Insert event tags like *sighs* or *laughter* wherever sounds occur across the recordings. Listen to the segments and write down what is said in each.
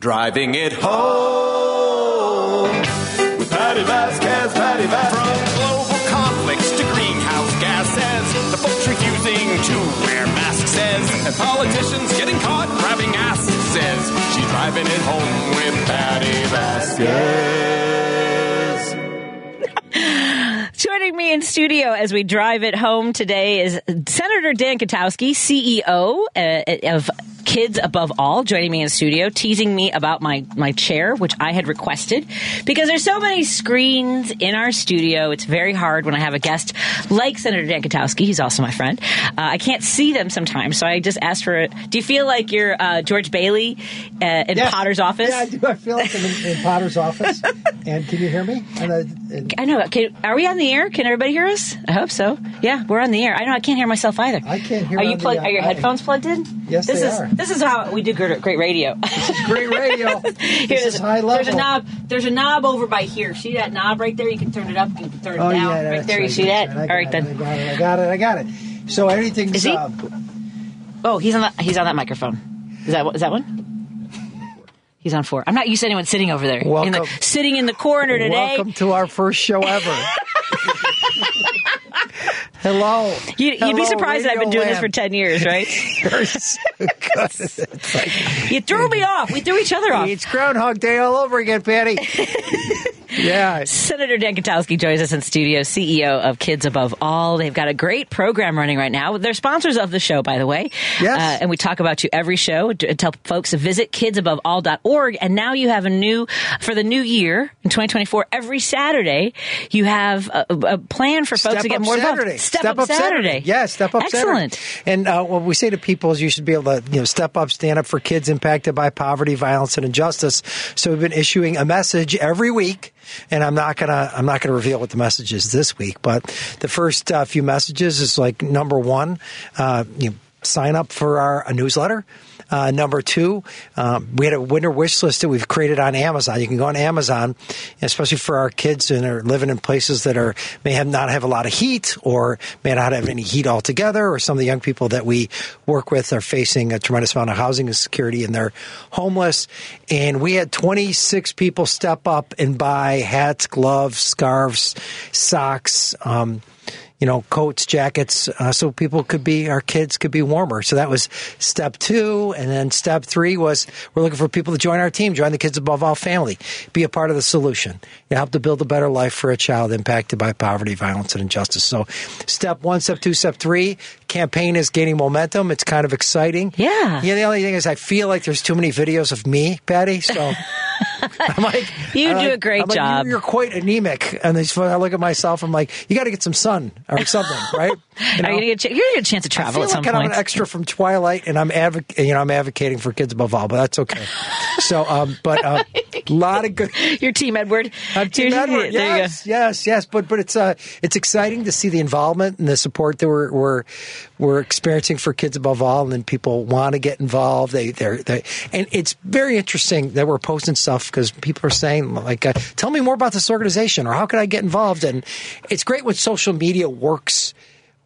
Driving it home with Patti Vasquez, Patti Vasquez. From global conflicts to greenhouse gases, the folks refusing to wear masks says, and politicians getting caught grabbing asses says, she's driving it home with Patti Vasquez. *laughs* Joining me in studio as we drive it home today is Senator Dan Kotowski, CEO uh, of Kids Above All, joining me in studio, teasing me about my, my chair, which I had requested. Because there's so many screens in our studio, it's very hard when I have a guest like Senator Dan Kotowski. He's also my friend. Uh, I can't see them sometimes, so I just asked for it. Do you feel like you're uh, George Bailey uh, in. Potter's office? Yeah, I do. I feel like I'm in, in Potter's office. *laughs* And can you hear me? And, and I know. Can, are we on the air? Can everybody hear us? I hope so. Yeah, we're on the air. I know I can't hear myself either. I can't hear Are you on the, plugged? are your I- headphones plugged in? Yes, this they is are. This is how we do great, great radio. great radio. *laughs* This there's, is high level. there's a knob. There's a knob over by here. See that knob right there? You can turn it up. You can turn it Oh down. yeah, right there. You see that? right. All right got then. I got it. I got it. I got it. So everything's. Is he? Uh, Oh, he's on that. He's on that microphone. Is that is that one? He's on four. I'm not used to anyone sitting over there. In the, Welcome. sitting in the corner today. welcome to our first show ever. *laughs* Hello. You, you'd be surprised that I've been doing this for 10 years, right? *laughs* You're so. *laughs* Like- you threw me off. We threw each other off. It's Groundhog Day all over again, Patti. *laughs* yeah. Senator Dan Kotowski joins us in studio, CEO of Kids Above All. They've got a great program running right now. They're sponsors of the show, by the way. Yes. Uh, and we talk about you every show. Tell folks to visit kidsaboveall.org. And now you have a new, for the new year in 2024, every Saturday, you have a, a plan for folks Step to get more Saturday. involved. Step, up, Saturday. Yeah, step up Saturday. Excellent. Saturday. And uh, what we say to people is you should be able to, you know, step up, stand up for kids impacted by poverty, violence, and injustice. So we've been issuing a message every week. And I'm not gonna I'm not gonna reveal what the message is this week, but the first uh, few messages is like number one, uh, you know, sign up for our a newsletter. Uh, number two, um, we had a winter wish list that we've created on Amazon. You can go on Amazon, especially for our kids and are living in places that are may have not have a lot of heat or may not have any heat altogether, or some of the young people that we work with are facing a tremendous amount of housing insecurity and they're homeless. And we had 26 people step up and buy hats, gloves, scarves, socks. Um, you know, coats, jackets, uh, so people could be, our kids could be warmer. So that was step two. And then step three was we're looking for people to join our team, join the Kids Above All family, be a part of the solution, you help to build a better life for a child impacted by poverty, violence, and injustice. So step one, step two, step three, campaign is gaining momentum. It's kind of exciting. Yeah. Yeah. The only thing is I feel like there's too many videos of me, Patti. So *laughs* I'm like, You I'm do like- a great I'm like, job. you're, you're quite anemic. And I look at myself, I'm like, you got to get some sun or something, *laughs* right? You Are you gonna get, a ch- you're going to get a chance to I travel feel at some like I'm an extra from Twilight, and I'm advoc- you know I'm advocating for kids above all, but that's okay. *laughs* so, um, but a *laughs* lot of good. Your team, Edward. I'm Team Edward. There you go. Yes, yes, yes. But but it's uh it's exciting to see the involvement and the support that we're we're we're experiencing for kids above all, and then people want to get involved. They they're they and it's very interesting that we're posting stuff because people are saying like, uh, tell me more about this organization or how can I get involved? And it's great when social media works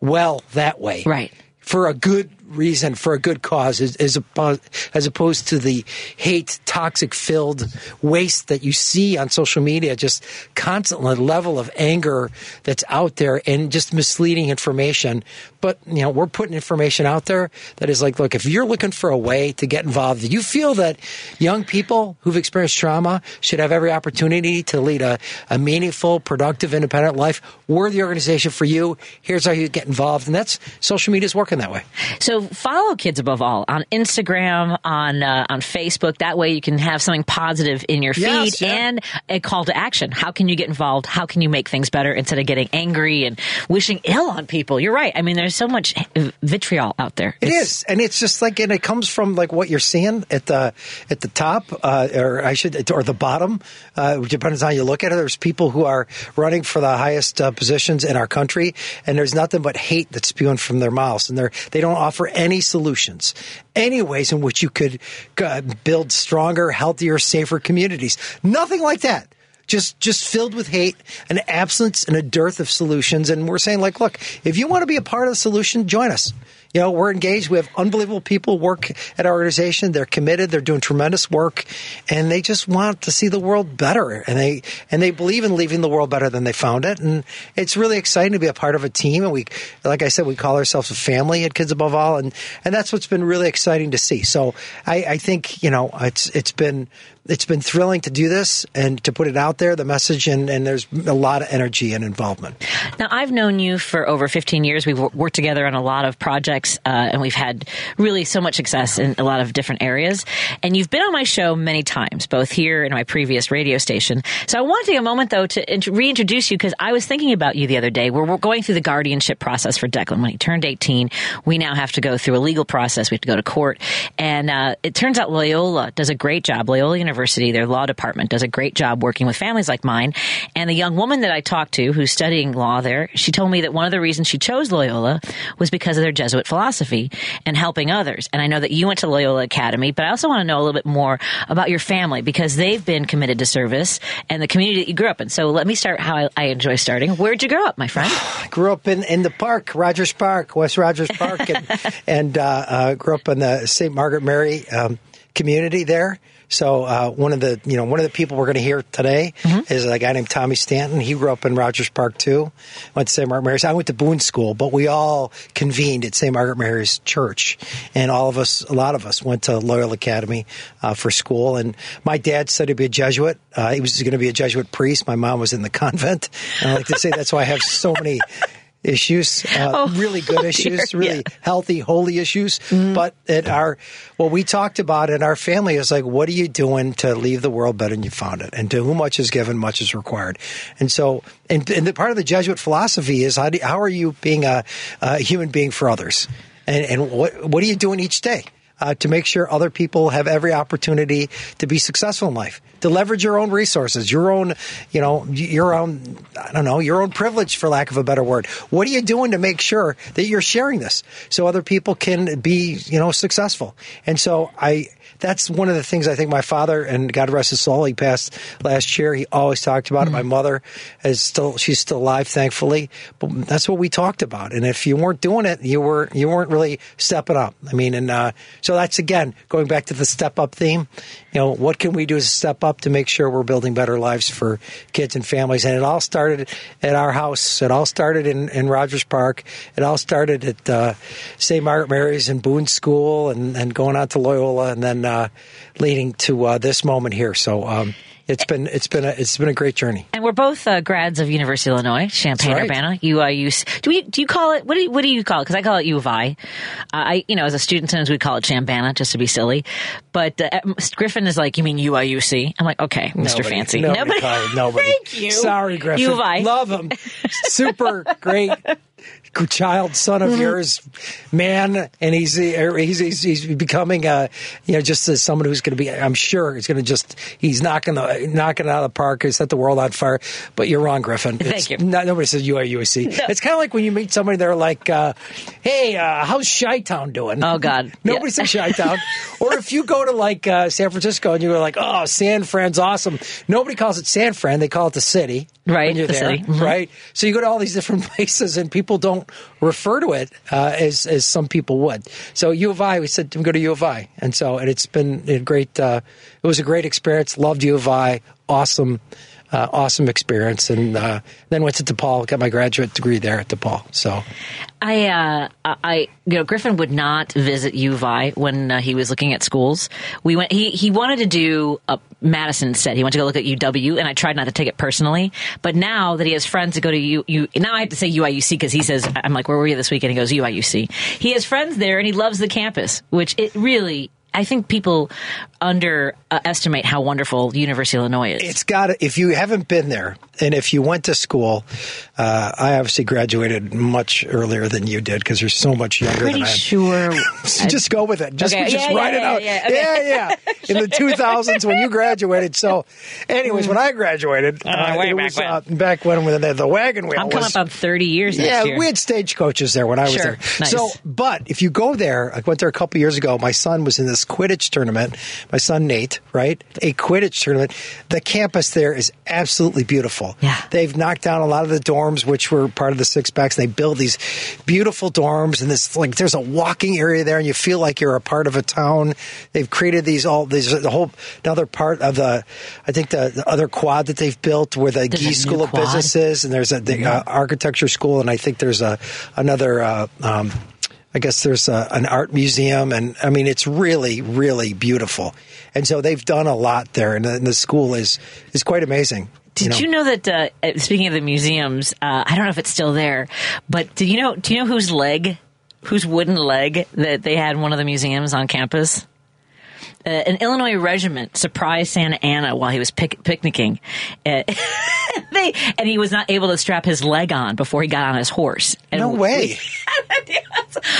well that way, Right. For a good reason, for a good cause, opposed, as opposed to the hate, toxic filled waste that you see on social media, just constantly level of anger that's out there and just misleading information. But, you know, we're putting information out there that is like, look, if you're looking for a way to get involved, you feel that young people who've experienced trauma should have every opportunity to lead a, a meaningful, productive, independent life. We're the organization for you. Here's how you get involved. And that's social media is working that way. So follow Kids Above All on Instagram, on uh, on Facebook. That way you can have something positive in your feed Yes, yeah. and a call to action. How can you get involved? How can you make things better instead of getting angry and wishing ill on people? You're right. I mean, there's so much vitriol out there. It It's- is, and it's just like, and it comes from like what you're seeing at the at the top, uh, or I should, or the bottom, uh, depends on how you look at it. There's people who are running for the highest uh, positions in our country, and there's nothing but hate that's spewing from their mouths, and they're they don't offer any solutions, any ways in which you could uh, build stronger, healthier, safer communities. Nothing like that just just filled with hate, an absence and a dearth of solutions. And we're saying, like, look, if you want to be a part of the solution, join us. You know, we're engaged. We have unbelievable people work at our organization. They're committed. They're doing tremendous work, and they just want to see the world better. And they and they believe in leaving the world better than they found it. And it's really exciting to be a part of a team. And we, like I said, we call ourselves a family at Kids Above All, and and that's what's been really exciting to see. So I, I think you know it's it's been it's been thrilling to do this and to put it out there, the message, and, and there's a lot of energy and involvement. Now, I've known you for over 15 years. We've worked together on a lot of projects, uh, and we've had really so much success in a lot of different areas. And you've been on my show many times, both here and my previous radio station. So I want to take a moment, though, to int- reintroduce you because I was thinking about you the other day. We're, we're going through the guardianship process for Declan. When he turned 18, we now have to go through a legal process. We have to go to court. And uh, it turns out Loyola does a great job. Loyola University, their law department, does a great job working with families like mine. And the young woman that I talked to who's studying law there, she told me that one of the reasons she chose Loyola was because of their Jesuit philosophy and helping others. And I know that you went to Loyola Academy, but I also want to know a little bit more about your family because they've been committed to service and the community that you grew up in. So let me start how I, I enjoy starting. Where'd you grow up, my friend? I *sighs* grew up in, in the park, Rogers Park, West Rogers Park, and, *laughs* and uh, uh, grew up in the St. Margaret Mary um, community there. So uh, one of the you know one of the people we're going to hear today is a guy named Tommy Stanton. He grew up in Rogers Park too. Went to St. Margaret Mary's. I went to Boone School, but we all convened at St. Margaret Mary's Church, and all of us, a lot of us, went to Loyola Academy uh, for school. And my dad said he'd be a Jesuit. Uh, he was going to be a Jesuit priest. My mom was in the convent. And I like to say that's why I have so many issues, uh, Oh, really good oh, issues, dear, really yeah. healthy, holy issues. But at our, what we talked about in our family is like, what are you doing to leave the world better than you found it? And to whom much is given, much is required. And so, and, and the part of the Jesuit philosophy is how, do, how are you being a, a human being for others? And, and what, what are you doing each day? Uh, to make sure other people have every opportunity to be successful in life, to leverage your own resources, your own, you know, your own, I don't know, your own privilege, for lack of a better word. What are you doing to make sure that you're sharing this so other people can be, you know, successful? And so I, that's one of the things I think my father and God rest his soul, he passed last year. He always talked about it. My mother is still, she's still alive, thankfully. But that's what we talked about. And if you weren't doing it, you were, you weren't really stepping up. I mean, and, uh, so that's again, going back to the step up theme, you know, what can we do as a step up to make sure we're building better lives for kids and families? And it all started at our house. It all started in, in Rogers Park. It all started at, uh, St. Margaret Mary's and Boone School and, and going on to Loyola and then, uh, leading to, uh, this moment here. So, um, it's been it's been a it's been a great journey. And we're both uh, grads of University of Illinois, Champaign right. Urbana, UIU. Do we do you call it what do you, what do you call it? Because I call it U of I. Uh, I you know as a student sometimes we call it Champana just to be silly, but uh, Griffin is like you mean UIUC? I'm like okay, Mr. Nobody- Fancy. Nobody, it, nobody. *laughs* Thank you. Sorry, Griffin. U of I. Love him. Super great *laughs* child, son Mm-hmm. of yours, man, and he's he's he's, he's becoming a you know just as someone who's going to be. I'm sure he's going to just he's knocking the knocking it out of the park. He set the world on fire. But you're wrong, Griffin. Thank It's you. Not, nobody says UIUSC. It's kind of like when you meet somebody. They're like, uh, "Hey, uh, how's Chi Town doing?" Oh, God. *laughs* Nobody Yeah. says Chi *laughs* Town. or if you go to like uh, San Francisco and you go like, "Oh, San Fran's awesome," nobody calls it San Fran. They call it the city. Right, when you're the there, city. Mhm. right? So you go to all these different *laughs* places, and people don't refer to it uh, as as some people would. So U of I, we said we go to U of I, and so and it's been a great. Uh, it was a great experience. Loved U of I. Awesome. Uh, awesome experience, and uh, then went to DePaul, got my graduate degree there at DePaul. So, I, uh, I, you know, Griffin would not visit U of I when uh, he was looking at schools. We went. He he wanted to do uh, Madison instead. He wanted to go look at UW, and I tried not to take it personally. But now that he has friends that go to U, U now I have to say UIUC because he says I'm like, where were you this weekend? He goes UIUC. He has friends there, and he loves the campus, which it really. I think people underestimate uh, how wonderful University of Illinois is. it's got to, if you haven't been there and if you went to school, uh, I obviously graduated much earlier than you did because you're so much younger Pretty than I am. sure. *laughs* So just go with it. Just, Okay, just yeah, write yeah, it out. yeah, yeah, okay. yeah, yeah. In the *laughs* 2000s when you graduated. So, anyways, when I graduated, Uh, way it back was, when. uh, back when, when the, the wagon wheel I'm coming was. up on 30 years next yeah, year. we had stagecoaches there when I was Sure. there. Nice. So, but if you go there, I went there a couple years ago. My son was in this Quidditch tournament. My son Nate, right? A Quidditch tournament. The campus there is absolutely beautiful. Beautiful. Yeah. They've knocked down a lot of the dorms, which were part of the six packs. They build these beautiful dorms, and this like there's a walking area there, and you feel like you're a part of a town. They've created these all these the whole another part of the I think the, the other quad that they've built where the There's Gee School of? Businesses, and there's a the, uh, architecture school, and I think there's a another. Uh, um, I guess there's a, an art museum, and I mean it's really, really beautiful. And so they've done a lot there, and the, and the school is is quite amazing. Did you know, that? Uh, uh, speaking of the museums, uh, I don't know if it's still there, but do you know? Do you know whose leg, whose wooden leg that they had in one of the museums on campus? Uh, an Illinois regiment surprised Santa Anna while he was pic- picnicking. Uh, *laughs* they and he was not able to strap his leg on before he got on his horse. And No way. *laughs*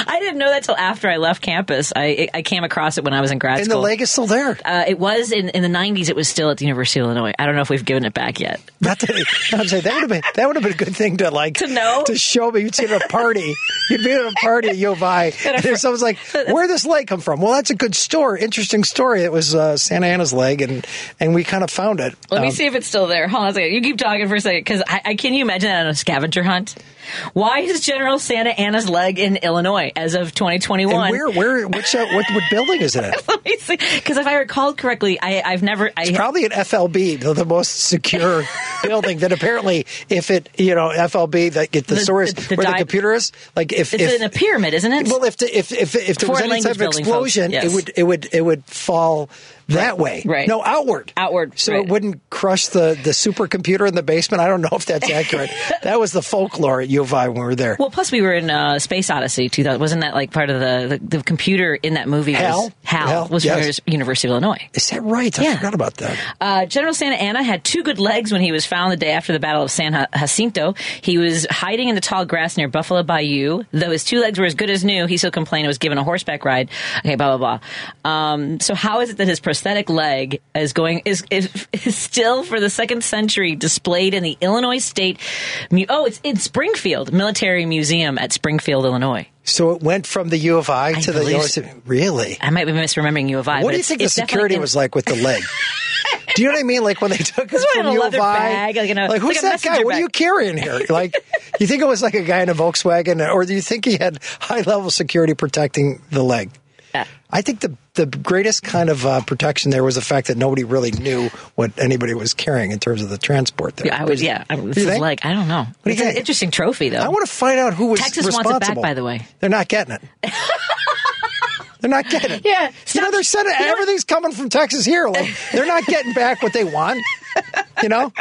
I didn't know that till after I left campus. I I came across it when I was in grad And school. And the leg is still there. uh, it was in, in the 90s. It was still at the University of Illinois. I don't know if we've given it back yet. *laughs* Not that, I'm saying that would have been that would have been a good thing to like To know? to show me. You'd see at a party. You'd be at a party at U of I, and someone's like, "Where did this leg come from?" Well, that's a good story, interesting story. It was uh, Santa Ana's leg, and and we kind of found it. Let me Um, see if it's still there. Hold on a second. You keep talking for a second because I, I can you imagine that on a scavenger hunt? Why is General Santa Anna's leg in Illinois as of 2021? And where where which uh, what what building is it? *laughs* Let me see. Because if I recall correctly, I, I've never. I, Probably an FLB, the, the most secure *laughs* building. That apparently, if it you know FLB, that get the, The- source the- the where the di- computer is, like if it's if in a pyramid, isn't it? Well, if the, if if if there was Foreign any type of explosion. Yes. it would it would it would fall that way. Right. No, outward. Outward, So right. it wouldn't crush the the supercomputer in the basement. I don't know if that's accurate. *laughs* that was the folklore at U of I when we were there. well, plus we were in uh, Space Odyssey 2000. Wasn't that like part of the the, the computer in that movie? Hal? Was, Hal, Hal, was yes. from University of Illinois. is that right? I Yeah. forgot about that. Uh, General Santa Anna had two good legs when he was found the day after the Battle of San Jacinto. He was hiding in the tall grass near Buffalo Bayou. Though his two legs were as good as new, he still complained and was given a horseback ride. Okay, blah blah blah. Um, so how is it that his prosthetic leg is going is, is, *laughs* is still for the second century displayed in the Illinois State? Mu- oh, it's in Springfield Military Museum at Springfield, Illinois. So it went from the U of I, to the University. Really? I might be misremembering U of I. What do you think the security in- was like with the leg? *laughs* Do you know what I mean? Like when they took This from U of I, bag, like a- who's like that guy? messenger What are you carrying here? *laughs* Like, you think it was like a guy in a Volkswagen, or do you think he had high level security protecting the leg? Yeah. I think the the greatest kind of uh, protection there was the fact that nobody really knew what anybody was carrying in terms of the transport there. Yeah, I was. Yeah, I, do this is like I don't know. do you it's an think? interesting trophy, though. I want to find out who was Texas wants it back, by the way. They're not getting it. *laughs* They're not getting it. Yeah, you know they're sending you know- everything's coming from Texas here. Like they're not getting back what they want. You know,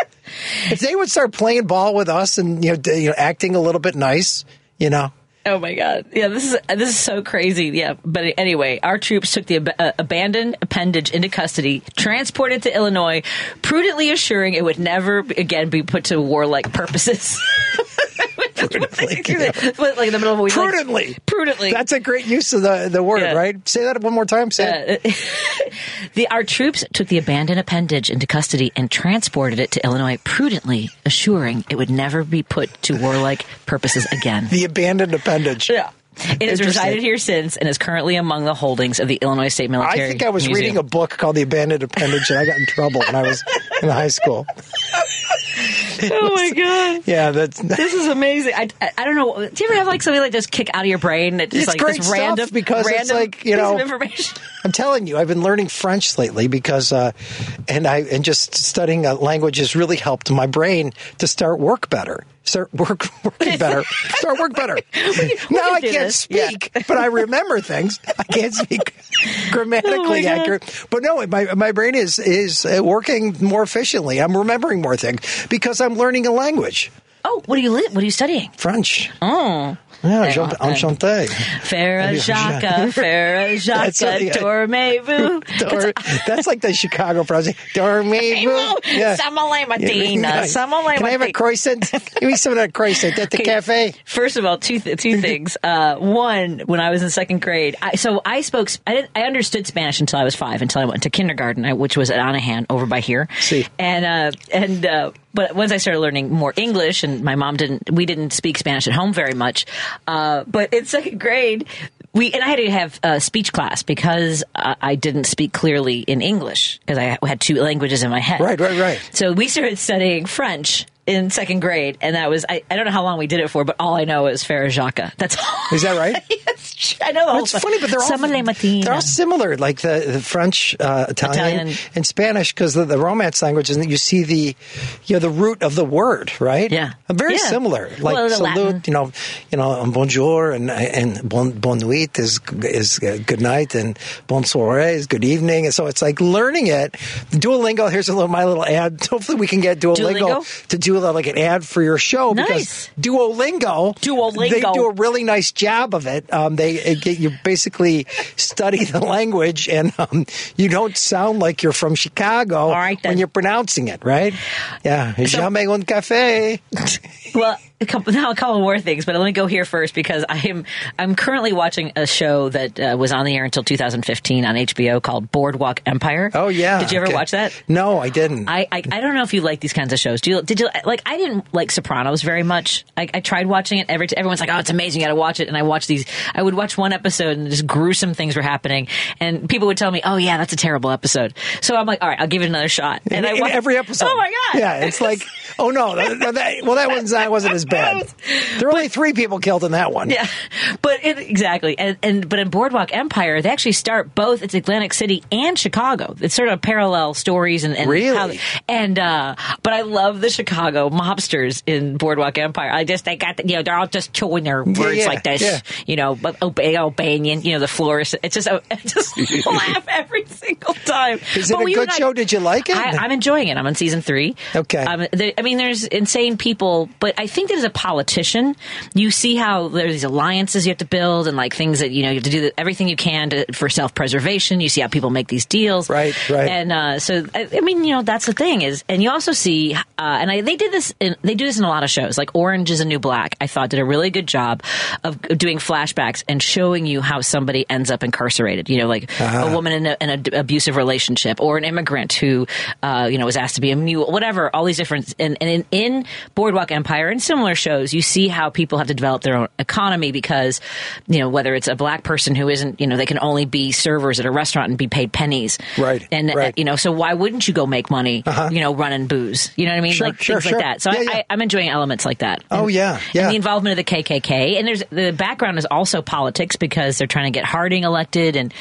if they would start playing ball with us and you know, d- you know acting a little bit nice, you know, Oh my god! Yeah, this is this is so crazy. Yeah, but anyway, our troops took the ab- uh, abandoned appendage into custody, transported to Illinois, prudently assuring it would never again be put to warlike purposes. *laughs* Prudently, like in the middle of a week, like- prudently, prudently. That's a great use of the the word, Yeah. right? Say that one more time. It. Uh, *laughs* the, our troops took the abandoned appendage into custody and transported it to Illinois, prudently assuring it would never be put to warlike purposes again. the abandoned appendage. Yeah. It has resided here since and is currently among the holdings of the Illinois State Military. I think I was Museum. reading a book called The Abandoned Appendage, and I got in trouble when I was in high school. *laughs* *laughs* Oh my god. Yeah, that's *laughs* This is amazing. I, I, I don't know. Do you ever have like something like just kick out of your brain that just It's like great this random because it's random like, you know, information? *laughs* I'm telling you, I've been learning French lately because, uh, and I and just studying a language has really helped my brain to start work better, start work working better, start work better. now can I can't this. Yeah. speak, but I remember things. I can't speak Oh grammatically God. accurate, but no, my my brain is is uh, working more efficiently. I'm remembering more things because I'm learning a language, Oh, what are you li- what are you studying? French. Oh. Yeah, Hey, enchanté. well, enchanté. Frère Jacques, *laughs* Farah That's Jacques, what- yeah. dormez-vous. *laughs* Dor- that's like the Chicago pronunciation. Dormez-vous. Yeah. Samale Matina, Samale Can I have a croissant? Give me some of that croissant at the Okay. cafe. First of all, two th- two *laughs* things. Uh, one, when I was in second grade, I, so I spoke. I didn't. I understood Spanish until I was five. Until I went to kindergarten, which was at Anahan over by here. See. And uh, and uh, but once I started learning more English, and my mom didn't. We didn't speak Spanish at home very much. Uh, but in second grade. We and I had to have uh, speech class because uh, I didn't speak clearly in English because I had two languages in my head. Right, right, right. So we started studying French in second grade, and that was I, I don't know how long we did it for, but all I know is Frère Jacques. That's all. Is that right? *laughs* yes, I know the whole It's funny, but they're all they're all similar, like the, the French, uh, Italian, Italian. and Spanish, because the, the Romance languages, and you see the you know the root of the word, right? Yeah. Uh, very Yeah. similar. Like Well, salute, Latin. you know, you know, um, bonjour and and bon bon nuit is is uh, good night, and bon soirée is good evening, and so it's like learning it. Duolingo. Here's a little my little ad. *laughs* Hopefully, we can get Duolingo, Duolingo? to do like an ad for your show Nice. because Duolingo, Duolingo. they do a really nice job of it. Um, they it get, you basically study the language, and um, you don't sound like you're from Chicago All right, then. when you're pronouncing it, right? Yeah, jamais un café. *laughs* Well, a couple, *laughs* now a couple more things, but let me go here first because I am I'm currently watching a show that uh, was on the air until 2015 on HBO called Boardwalk Empire. Oh yeah, did you ever okay. watch that? No, I didn't. I, I I don't know if you like these kinds of shows. Do you? Did you like? I didn't like Sopranos very much. I, I tried watching it. Every everyone's like, "Oh, it's amazing! You got to watch it." And I watched these. I would watch one episode, and just gruesome things were happening, and people would tell me, "Oh yeah, that's a terrible episode." So I'm like, "All right, I'll give it another shot." And in, I in every episode. Oh my god! Yeah, it's like, oh no, that, that, well that one's that wasn't as bad. There were only three people killed in that one. Yeah, but it, exactly, and, and but in Boardwalk Empire, they actually start both. It's Atlantic City and Chicago. It's sort of parallel stories and, and Really? how- and uh, but I love the Chicago mobsters in Boardwalk Empire. I just they got the, you know they're all just chewing their words yeah, like this, yeah. you know, but obey obeying you know the florist. It's just *laughs* I just *laughs* laugh every single time. Is it But a good I- show? Did you like it? I, I'm enjoying it. I'm on season three. Okay. Um, there, I mean, there's insane people, but I think that as a politician, you see how there's these alliances you have to build and like things that you know you have to do the, everything you can to, for self preservation. You see how people make these deals, Right, right. And uh, so, I, I mean, you know, that's the thing is, and you also see, uh, and I, they did this, in, they do this in a lot of shows, like Orange is a New Black. I thought did a really good job of doing flashbacks and showing you how somebody ends up incarcerated. You know, like Uh-huh. a woman in, a, in an abusive relationship or an immigrant who, uh, you know, was asked to be a mule, whatever. All these different, and, and in, in Boardwalk Empire and similar shows, you see how people have to develop their own economy because, you know, whether it's a black person who isn't, you know, they can only be servers at a restaurant and be paid pennies, Right, And uh, right. you know, so why wouldn't you go make money, you know, running booze? You know what I mean? Sure, like sure, things sure. like that. So Yeah, I, yeah. I'm enjoying elements like that. Oh, And- yeah, the involvement of the KKK, and there's the background is also politics because they're trying to get Harding elected, and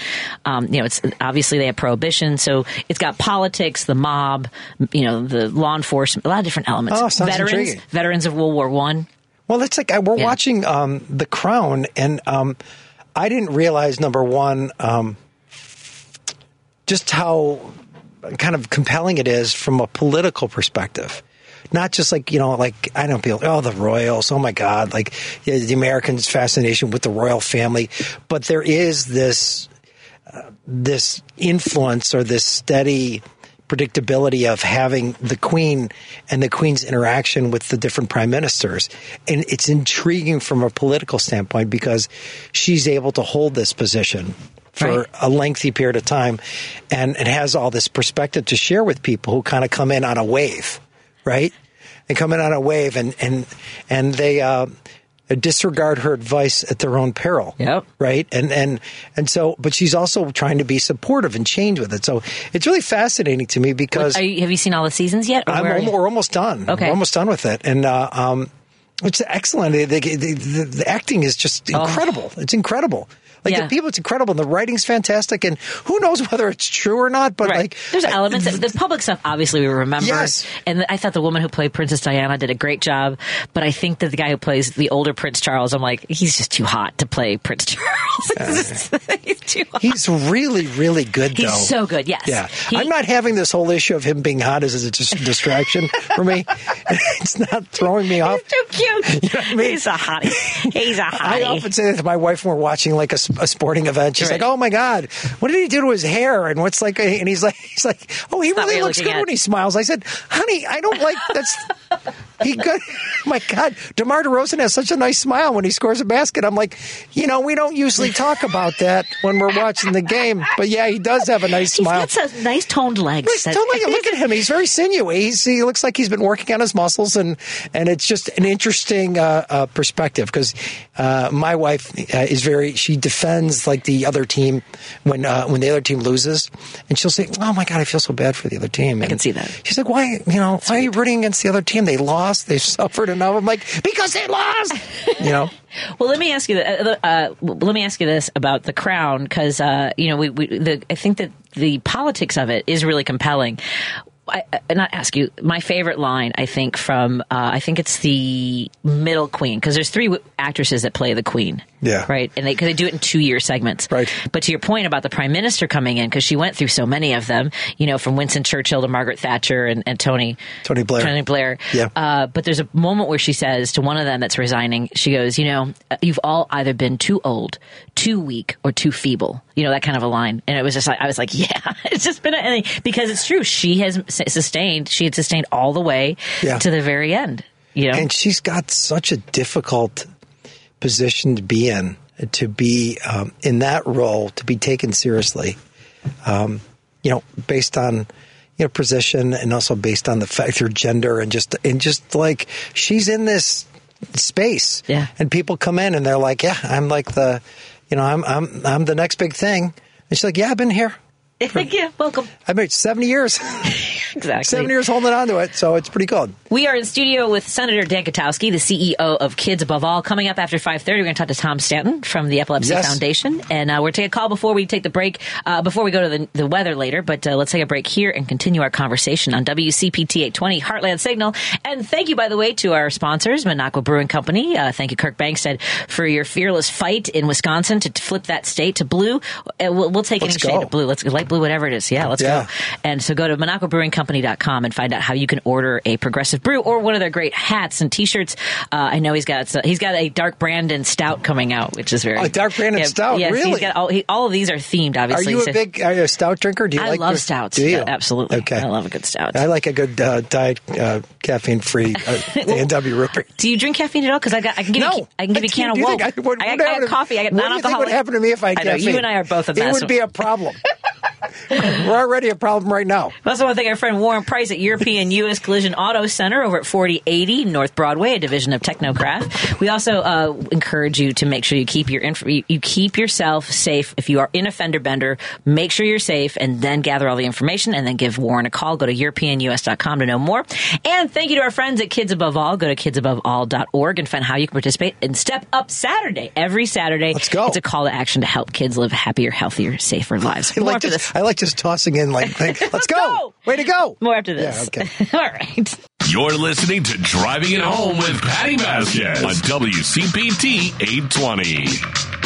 um, you know, it's obviously they have prohibition, so it's got politics, the mob, you know, the law enforcement, a lot of different elements. Oh, veterans, intriguing. veterans of World War One. Well, it's like we're Yeah. watching um, The Crown, and um, I didn't realize number one um, just how kind of compelling it is from a political perspective. Not just like you know, like I don't feel oh the royals, oh my god, like yeah, the Americans' fascination with the royal family, but there is this uh, this influence or this steady predictability of having the queen and the queen's interaction with the different prime ministers. And it's intriguing from a political standpoint because she's able to hold this position for Right. a lengthy period of time. And it has all this perspective to share with people who kind of come in on a wave right? They come in on a wave and and and they uh disregard her advice at their own peril Yep. right and and and so but she's also trying to be supportive and change with it so it's really fascinating to me because Are you, have you seen all the seasons yet? or I'm where are you? almo- we're almost done Okay. we're almost done with it and uh, um it's excellent the, the, the, the acting is just incredible it's incredible like. Yeah. the people it's incredible and the writing's fantastic and who knows *laughs* whether it's true or not but Right. like there's I- elements. that- the public stuff, obviously, we remember. Yes. And I thought the woman who played Princess Diana did a great job. But I think that the guy who plays the older Prince Charles, I'm like, he's just too hot to play Prince *laughs* Charles. *laughs* he's too hot. He's really, really good, He's so good, yes. Yeah. He- I'm not having this whole issue of him being hot as a dis- distraction for me. It's not throwing me off. He's too cute. know what I mean? He's a hottie. He's a I hottie. I often say that to my wife when we're watching like a, a sporting event. She's Right. like, "Oh my god, what did he do to his hair?" And what's like, and he's like, "He's like, oh, he really looks good at. when he smiles." I said, "Honey, I don't like that's he good." *laughs* my God, DeMar DeRozan has such a nice smile when he scores a basket. I'm like, you know, we don't usually talk about that when we're watching the game, but yeah, he does have a nice He's smile. got some nice toned legs. Look, that- don't look, at him. He's very sinewy. He's, he looks like he's been working on his muscles, and and it's just an interesting uh, uh, perspective because uh, my wife uh, is very. She defends like the other team when uh, when the other team loses, and she'll say, "Oh my god, I feel so bad for the other team." I can see that. She's like, "Why? You know, why are you rooting against the other team? They lost. They've suffered enough." I'm like, "Because they lost." *laughs* You know. Well, let me ask you. Uh, uh, let me ask you this about the crown, because uh, you know, we, we the, I think that the politics of it is really compelling. I, not ask you. My favorite line, I think, from uh, I think it's the middle queen, because there's three w- actresses that play the queen. Yeah. Right, and they because they do it in two year segments. Right. But to your point about the prime minister coming in, because she went through so many of them, you know, from Winston Churchill to Margaret Thatcher and, and Tony Tony Blair. Tony Blair. Yeah. Uh, but there's a moment where she says to one of them that's resigning, she goes, you know, you've all either been too old, too weak, or too feeble. You know, that kind of a line. And it was just like, I was like, *laughs* yeah, it's just been, a, because it's true. She has sustained, she had sustained all the way Yeah. to the very end. You know? and she's got such a difficult position to be in to be um, in that role to be taken seriously um, you know based on you know position and also based on the fact her gender and just and just like she's in this space Yeah. and people come in and they're like yeah i'm like the you know i'm i'm i'm the next big thing. And she's like yeah i've been here *laughs* yeah, welcome. i've been 70 years *laughs* Exactly. seven years holding on to it so it's pretty good We are in studio with Senator Dan Kotowski, the CEO of Kids Above All. Coming up after 5.30, we're going to talk to Tom Stanton from the Epilepsy Yes. Foundation. And uh, we're taking a call before we take the break, uh, before we go to the, the weather later. But uh, let's take a break here and continue our conversation on WCPT 820 Heartland Signal. And thank you, by the way, to our sponsors, Minocqua Brewing Company. Uh, thank you, Kirk Bangstad, for your fearless fight in Wisconsin to, flip that state to blue. Uh, we'll, we'll take Let's any shade go. of blue. Let's light blue, whatever it is. Yeah, let's Yeah. go. And so go to MinocquaBrewingCompany.com and find out how you can order a progressive brew or one of their great hats and T-shirts. Uh, I know he's got he's got a dark Brandon Stout coming out, which is very A dark Brandon Stout? Yes, Really? He's got all, he, all of these are themed. Obviously, are you So- a big are you a stout drinker do you I like love the- stouts. do you Yeah, absolutely. okay I love a good stout. I like a good uh, diet, uh, caffeine-free uh, A&W root beer. Do you drink caffeine at all? Because I got I can give you No, a, I can give you a can of you think I, what, I, got, I got coffee. I got what you think non-alcoholic. would happen to me if I had I know caffeine? you and I are both a It would be a problem. *laughs* We're already a problem right now. We also want to thank our friend Warren Price at European *laughs* U.S. Collision Auto Center over at 4080 North Broadway, a division of Technocraft. We also uh, encourage you to make sure you keep your inf- you, you keep yourself safe. If you are in a fender bender, make sure you're safe, and then gather all the information, and then give Warren a call. Go to EuropeanUS.com to know more. And thank you to our friends at Kids Above All. Go to KidsAboveAll.org and find how you can participate in Step Up Saturday. Every Saturday, Let's go. It's a call to action to help kids live happier, healthier, safer lives. *laughs* More like, after this. I like just tossing in like, like *laughs* let's, go. go. Way to go. More after this. Yeah, okay. *laughs* All right. You're listening to Driving It Home with Patti Vasquez on WCPT 820.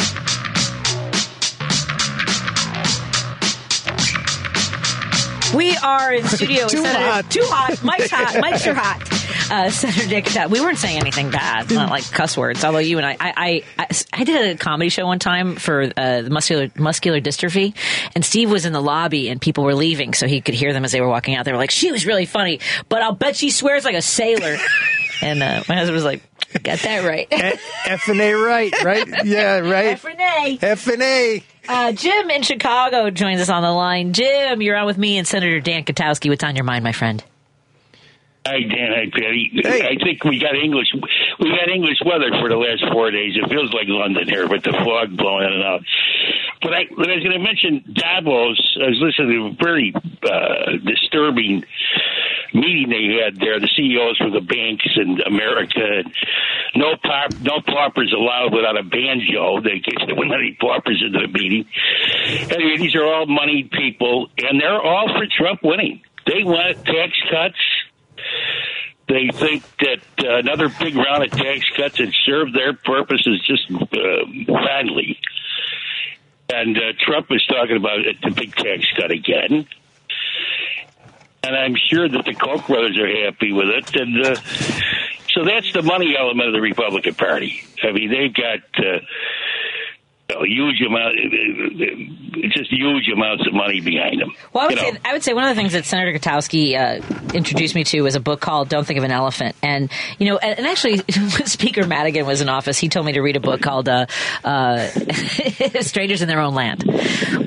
We are in *laughs* studio Too Senator. hot. Too hot. Mike's hot. Mike's are hot. Uh, Senator Dick We weren't saying anything bad, not like cuss words. Although you and I, I, I, I, did a comedy show one time for uh, the muscular muscular dystrophy, and Steve was in the lobby, and people were leaving, so he could hear them as they were walking out. They were like, "She was really funny, but I'll bet she swears like a sailor." *laughs* and uh, my husband was like, "Got that right." F and A right, right? *laughs* Yeah, right. Renee. F and A. Uh, Jim in Chicago joins us on the line. Jim, you're on with me and Senator Dan Kotowski. What's on your mind, my friend? Hi Dan, hi Patti. Hey. I think we got English. We got English weather for the last four days. It feels like London here with the fog blowing in and out. But I, but I was going to mention Davos. I was listening to a very uh, disturbing meeting they had there. The CEOs for the banks in America. No pop, no paupers allowed without a banjo. They they wouldn't let any paupers into the meeting. Anyway, these are all moneyed people, and they're all for Trump winning. They want tax cuts. They think that uh, another big round of tax cuts would serve their purposes just uh, badly. And uh, Trump is talking about the big tax cut again. And I'm sure that the Koch brothers are happy with it. And uh, so that's the money element of the Republican Party. I mean, they've got. Uh, a huge amount, just huge amounts of money behind them. Well, I would You say. I would say one of the things that Senator Kotowski uh, introduced me to was a book called "Don't Think of an Elephant," and you know, and, and actually, when *laughs* Speaker Madigan was in office, he told me to read a book called uh, uh, *laughs* "Strangers in Their Own Land,"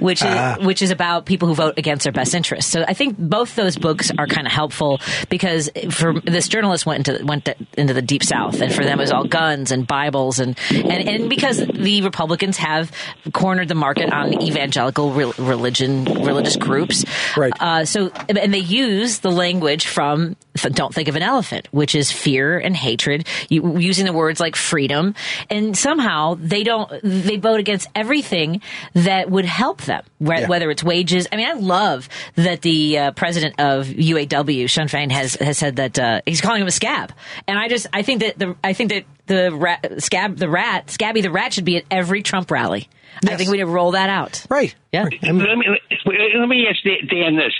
which is which is about people who vote against their best interests. So I think both those books are kind of helpful because for this journalist went into went to, into the deep south, and for them it was all guns and Bibles, and and, and because the Republicans have cornered the market on evangelical re- religion religious groups, Right. Uh, so and they use the language from "Don't think of an elephant," which is fear and hatred, you, using the words like freedom, and somehow they don't they vote against everything that would help them, Yeah. whether it's wages. I mean, I love that the uh, president of UAW, Shawn Fain, has has said that uh, he's calling him a scab, and I just I think that the I think that the rat, scab the rat scabby the rat should be at every Trump rally. I think we need to roll that out. Right. Yeah. Right. Let me let me ask Dan this: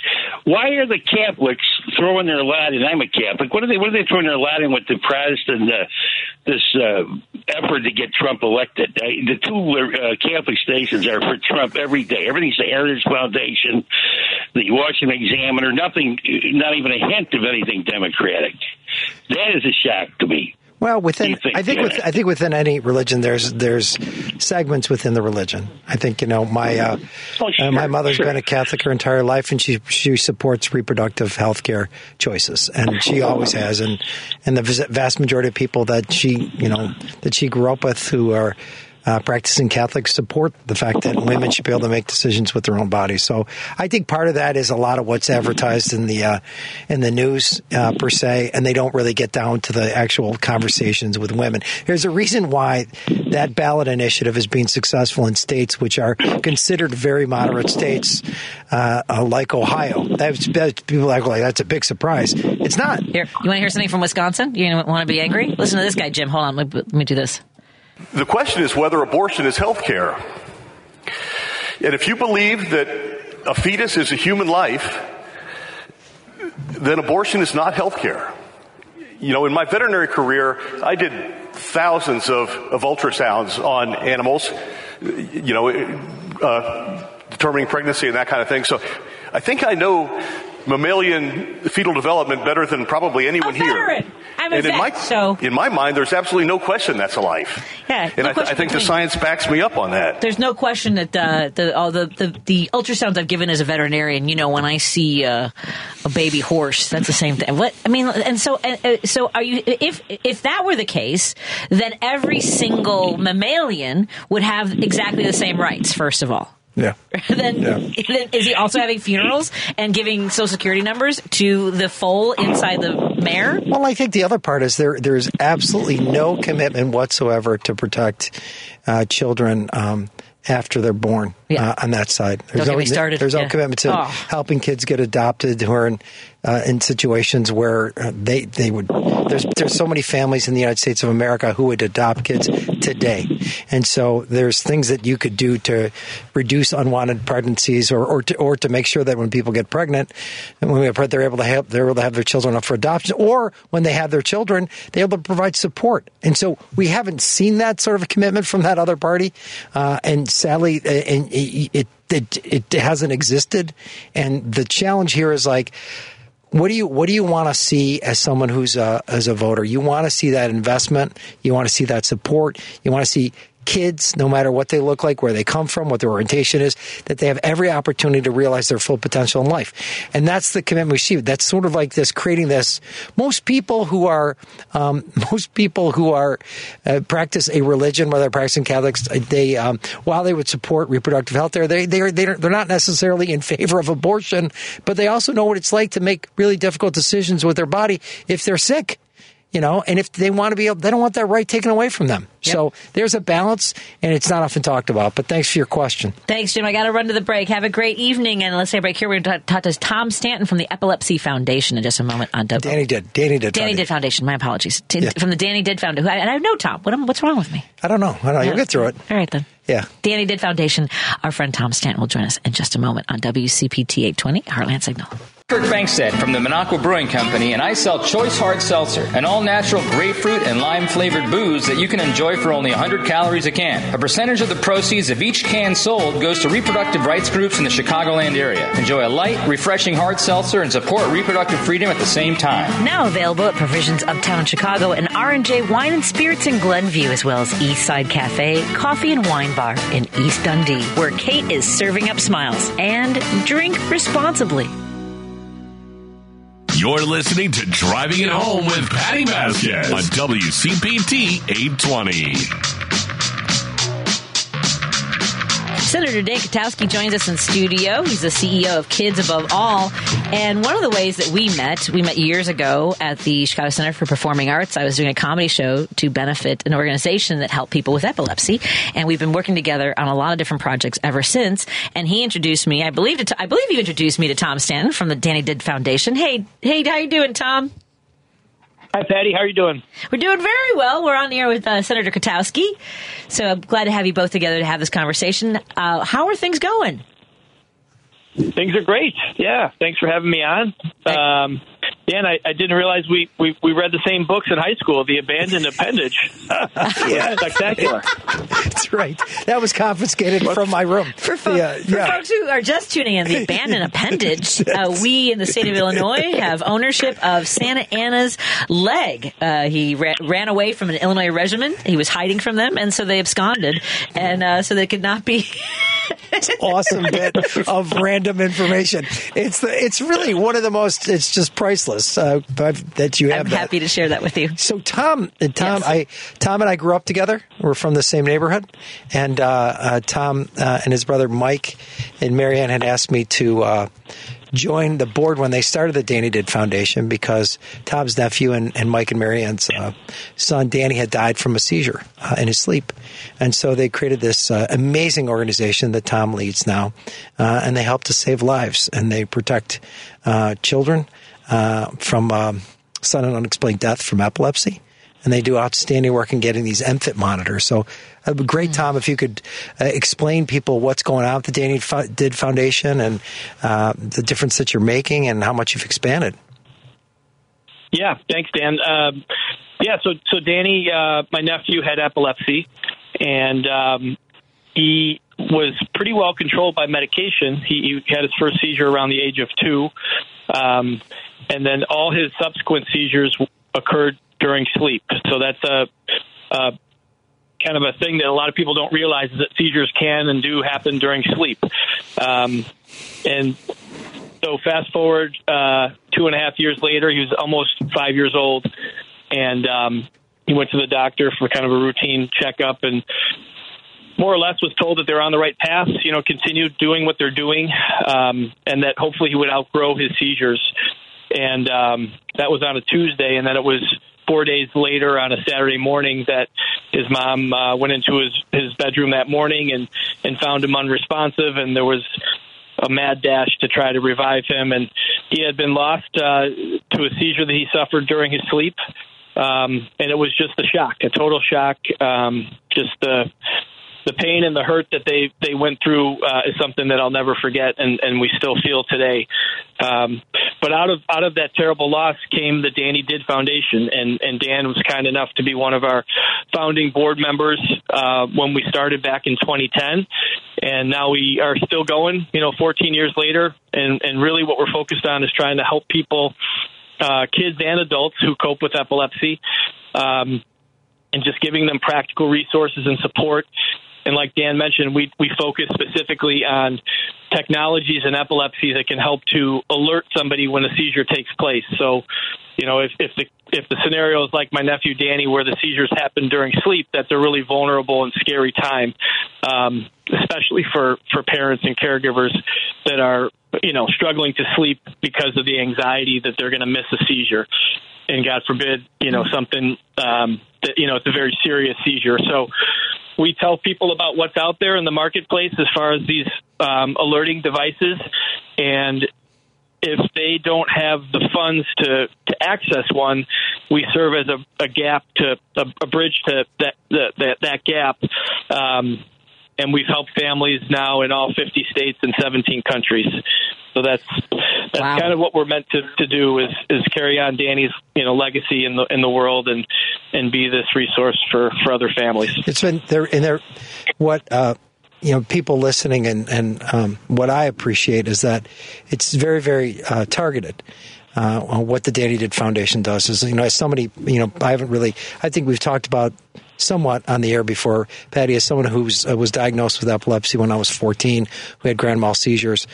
Why are the Catholics throwing their lot in? I'm a Catholic. What are they? What are they throwing their lot in with the Protestant uh, this uh, effort to get Trump elected? Uh, the two uh, Catholic stations are for Trump every day. Everything's the Heritage Foundation, the Washington Examiner. Nothing, not even a hint of anything Democratic. That is a shock to me. Well, within think, I think yeah. with, I think within any religion, there's there's segments within the religion. I think you know my uh, Oh, sure, uh, my mother's sure. been a Catholic her entire life, and she she supports reproductive health care choices, and she always has. And and the vast majority of people that she you know that she grew up with who are uh, practicing Catholics support the fact that women should be able to make decisions with their own bodies. So I think part of that is a lot of what's advertised in the uh, in the news uh, per se, and they don't really get down to the actual conversations with women. There's a reason why that ballot initiative is being successful in states which are considered very moderate states, uh, uh, like Ohio. That's, that's people act like that's a big surprise. It's not. Here, you want to hear something from Wisconsin? You want to be angry? Listen to this guy, Jim. Hold on, let me, let me do this. The question is whether abortion is health care. And if you believe that a fetus is a human life, then abortion is not health care. You know, in my veterinary career, I did thousands of, of ultrasounds on animals, you know, uh, determining pregnancy and that kind of thing. So I think I know mammalian fetal development better than probably anyone here. I'm a and in vet, my, so- in my mind, there's absolutely no question that's a life. Yeah, And no I, th- I think the science backs me up on that. There's no question that uh, the all the, the the ultrasounds I've given as a veterinarian, you know, when I see uh, a baby horse, that's the same thing. What I mean, and so and, uh, so are you? If if that were the case, then every single mammalian would have exactly the same rights. First of all. Yeah. *laughs* then, Yeah. *laughs* then is he also having funerals and giving social security numbers to the foal inside the mare? Well, I think the other part is there. There's absolutely no commitment whatsoever to protect uh, children um, after they're born Yeah. uh, on that side. There's Don't get no, me started. There's no Yeah. commitment to Oh. helping kids get adopted who are in, uh, in situations where uh, they they would. There's there's so many families in the United States of America who would adopt kids today, and so there's things that you could do to reduce unwanted pregnancies or or to, or to make sure that when people get pregnant, when they're they're able to have they're able to have their children up for adoption, or when they have their children, they're able to provide support. And so we haven't seen that sort of commitment from that other party, uh, and sadly, uh, and it, it it it hasn't existed. And the challenge here is like what do you what do you want to see as someone who's a as a voter? You want to see that investment. You want to see that support. You want to see kids, no matter what they look like, where they come from, what their orientation is, that they have every opportunity to realize their full potential in life. And that's the commitment we see. That's sort of like this creating this. Most people who are um, *laughs* most people who are uh, practice a religion, whether practicing Catholics, they um, while they would support reproductive health, there they they are they're, they're not necessarily in favor of abortion, but they also know what it's like to make really difficult decisions with their body if they're sick. You know, and if they want to be able, they don't want that right taken away from them. So there's a balance, and it's not often talked about. But thanks for your question. Thanks, Jim. I got to run to the break. Have a great evening, and let's say break here. We're going to talk to Tom Stanton from the Epilepsy Foundation in just a moment on W. Danny did. Danny did. Danny Did Foundation. My apologies. T- Yeah. From the Danny Did Foundation. Who- And I know Tom. What, what's wrong with me? I don't know. I don't know. You'll get through it. All right, then. Yeah. Danny Did Foundation. Our friend Tom Stanton will join us in just a moment on WCPT 820, Heartland Signal. Kurt Bangstad from the Minocqua Brewing Company, and I sell Choice Hard Seltzer, an all natural grapefruit and lime flavored booze that you can enjoy for only 100 calories a can. A percentage of the proceeds of each can sold goes to reproductive rights groups in the Chicagoland area. Enjoy a light, refreshing hard seltzer and support reproductive freedom at the same time. Now available at Provisions Uptown Chicago and R&J Wine and Spirits in Glenview, as well as Eastside Cafe, Coffee and Wine Bar in East Dundee, where Kate is serving up smiles. And drink responsibly. You're listening to Driving It Home with Patti Vasquez on WCPT 820. Senator Dan Kotowski joins us in studio. He's the CEO of Kids Above All. And one of the ways that we met, we met years ago at the Chicago Center for Performing Arts. I was doing a comedy show to benefit an organization that helped people with epilepsy. And we've been working together on a lot of different projects ever since. And he introduced me, I believe, to, I believe you introduced me to Tom Stanton from the Danny Did Foundation. Hey, hey, how you doing, Tom? Hi, Patti. How are you doing? We're doing very well. We're on the air with uh, Senator Kotowski. So I'm glad to have you both together to have this conversation. Uh, how are things going? Things are great. Yeah. Thanks for having me on. Um, Dan, I, I didn't realize we, we, we read the same books in high school, The Abandoned Appendage. *laughs* yeah, spectacular. That's right. That was confiscated from my room. For, fo- Yeah, for yeah. folks who are just tuning in, the *laughs* abandoned appendage, uh, we in the state of Illinois have ownership of Santa Anna's leg. Uh, he ra- ran away from an Illinois regiment. He was hiding from them, and so they absconded, and uh, so they could not be. *laughs* awesome bit of random information. It's the, it's really one of the most. It's just priceless uh, that you have. I'm that. happy to share that with you. So Tom, uh, Tom, Yes. I Tom and I grew up together. We're from the same neighborhood, and uh, uh, Tom uh, and his brother Mike and Marianne had asked me to uh, join the board when they started the Danny Did Foundation because Tom's nephew and, and Mike and Marianne's uh, son Danny had died from a seizure uh, in his sleep, and so they created this uh, amazing organization that Tom leads now, uh, and they help to save lives and they protect uh, children uh, from um, sudden unexplained death from epilepsy. And they do outstanding work in getting these Emfit monitors. So it'd be great, Tom, if you could uh, explain people what's going on with the Danny Fo- Did Foundation and uh, the difference that you're making and how much you've expanded. Yeah, thanks, Dan. Um, yeah, so so Danny, uh, my nephew had epilepsy, and um, he was pretty well controlled by medication. He, he had his first seizure around the age of two, um, and then all his subsequent seizures occurred during sleep. So that's a, a kind of a thing that a lot of people don't realize is that seizures can and do happen during sleep. Um, and so fast forward uh, two and a half years later, he was almost five years old, and um, he went to the doctor for kind of a routine checkup, and more or less was told that they're on the right path. You know, continue doing what they're doing, um, and that hopefully he would outgrow his seizures. And um, that was on a Tuesday, and then it was four days later on a Saturday morning that his mom uh, went into his his bedroom that morning and and found him unresponsive, and there was a mad dash to try to revive him, and he had been lost uh, to a seizure that he suffered during his sleep, um, and it was just a shock, a total shock. Um, just the the pain and the hurt that they they went through uh, is something that I'll never forget, and and we still feel today. Um, but out of out of that terrible loss came the Danny Did Foundation, and and Dan was kind enough to be one of our founding board members uh, when we started back in 2010, and now we are still going. You know, 14 years later, and and really what we're focused on is trying to help people, uh, kids and adults who cope with epilepsy. Um, and just giving them practical resources and support. And like Dan mentioned, we, we focus specifically on technologies and epilepsy that can help to alert somebody when a seizure takes place. So, you know, if, if the if the scenario is like my nephew Danny, where the seizures happen during sleep, that's a really vulnerable and scary time, um, especially for for parents and caregivers that are you know struggling to sleep because of the anxiety that they're going to miss a seizure and God forbid, you know, something um, that you know it's a very serious seizure. So we tell people about what's out there in the marketplace as far as these um, alerting devices, and if they don't have the funds to, to access one, we serve as a, a gap to a, a bridge to that that, that, that gap. Um, and we've helped families now in all 50 states and 17 countries. So that's that's Wow. kind of what we're meant to, to do is is carry on Danny's you know legacy in the in the world and and be this resource for for other families. It's been there, and there. What uh, you know, people listening, and and um, what I appreciate is that it's very, very uh, targeted. Uh, what the Danny Did Foundation does is, you know, as somebody, you know, I haven't really. I think we've talked about somewhat on the air before, Patti, as someone who uh, was diagnosed with epilepsy when I was 14, who had grand mal seizures.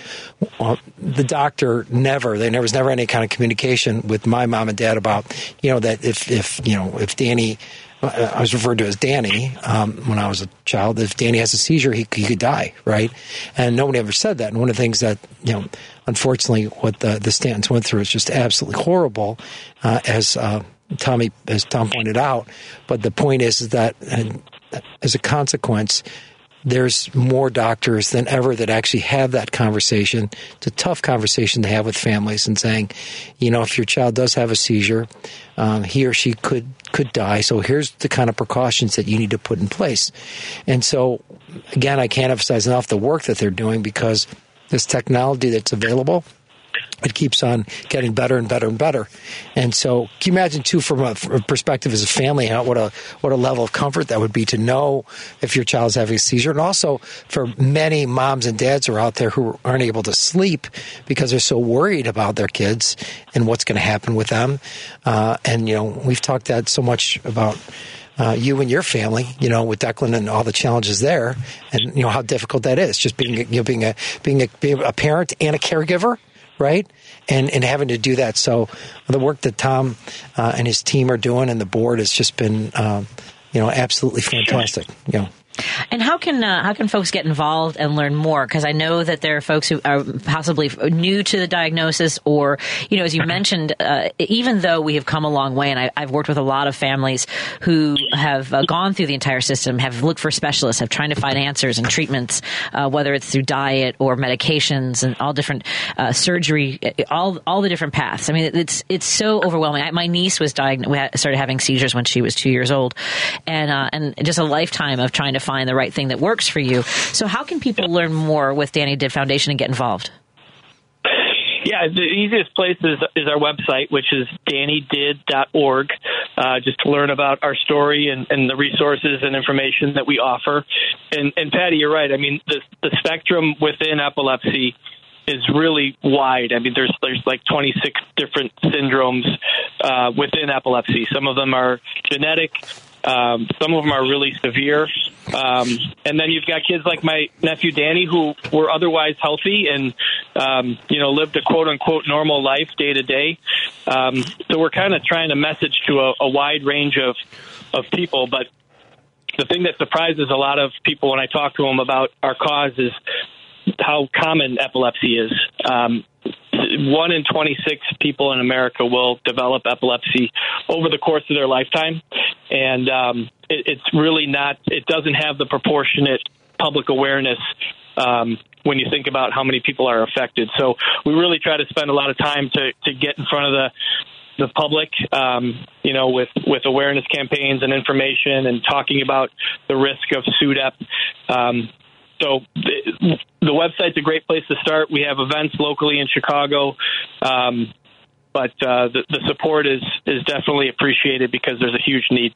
Uh, the doctor never—they there was never any kind of communication with my mom and dad about, you know, that if, if you know, if Danny, uh, I was referred to as Danny um, when I was a child. If Danny has a seizure, he, he could die, right? And nobody ever said that. And one of the things that, you know, unfortunately, what the, the Stantons went through is just absolutely horrible, uh, as uh, Tommy, as Tom pointed out. But the point is, is that as a consequence, there's more doctors than ever that actually have that conversation. It's a tough conversation to have with families and saying, you know, if your child does have a seizure, um, he or she could could die. So here's the kind of precautions that you need to put in place. And so, again, I can't emphasize enough the work that they're doing because this technology that's available it keeps on getting better and better and better. And so, can you imagine too, from a, from a perspective as a family, how, what a what a level of comfort that would be to know if your child's having a seizure, and also for many moms and dads who are out there who aren't able to sleep because they're so worried about their kids and what's going to happen with them. Uh, and you know, we've talked that so much about. Uh, you and your family, you know, with Declan and all the challenges there, and you know how difficult that is. Just being, you know, being a being a, being a parent and a caregiver, right? And and having to do that. So the work that Tom uh, and his team are doing and the board has just been, um, you know, absolutely fantastic. You know. And how can uh, how can folks get involved and learn more? Because I know that there are folks who are possibly new to the diagnosis, or you know, as you mentioned, uh, even though we have come a long way, and I, I've worked with a lot of families who have uh, gone through the entire system, have looked for specialists, have trying to find answers and treatments, uh, whether it's through diet or medications and all different uh, surgery, all all the different paths. I mean, it's it's so overwhelming. I, my niece was diagnosed, we started having seizures when she was two years old, and uh, and just a lifetime of trying to find the right thing that works for you. So, how can people learn more with Danny Did Foundation and get involved? Yeah, the easiest place is, is our website, which is dannydid.org, uh, just to learn about our story and, and the resources and information that we offer. And, and Patti, you're right. I mean, the, the spectrum within epilepsy is really wide. I mean, there's there's like 26 different syndromes uh, within epilepsy. Some of them are genetic. Um, some of them are really severe. Um, and then you've got kids like my nephew Danny who were otherwise healthy and, um, you know, lived a quote unquote normal life day to day. Um, so we're kind of trying to message to a, a wide range of, of people. But the thing that surprises a lot of people when I talk to them about our cause is how common epilepsy is. Um, one in 26 people in America will develop epilepsy over the course of their lifetime. And um, it, it's really not, it doesn't have the proportionate public awareness um, when you think about how many people are affected. So we really try to spend a lot of time to, to get in front of the the public, um, you know, with, with awareness campaigns and information and talking about the risk of SUDEP. Um, so the, the website's a great place to start. We have events locally in Chicago. Um, but uh, the, the support is, is definitely appreciated because there's a huge need.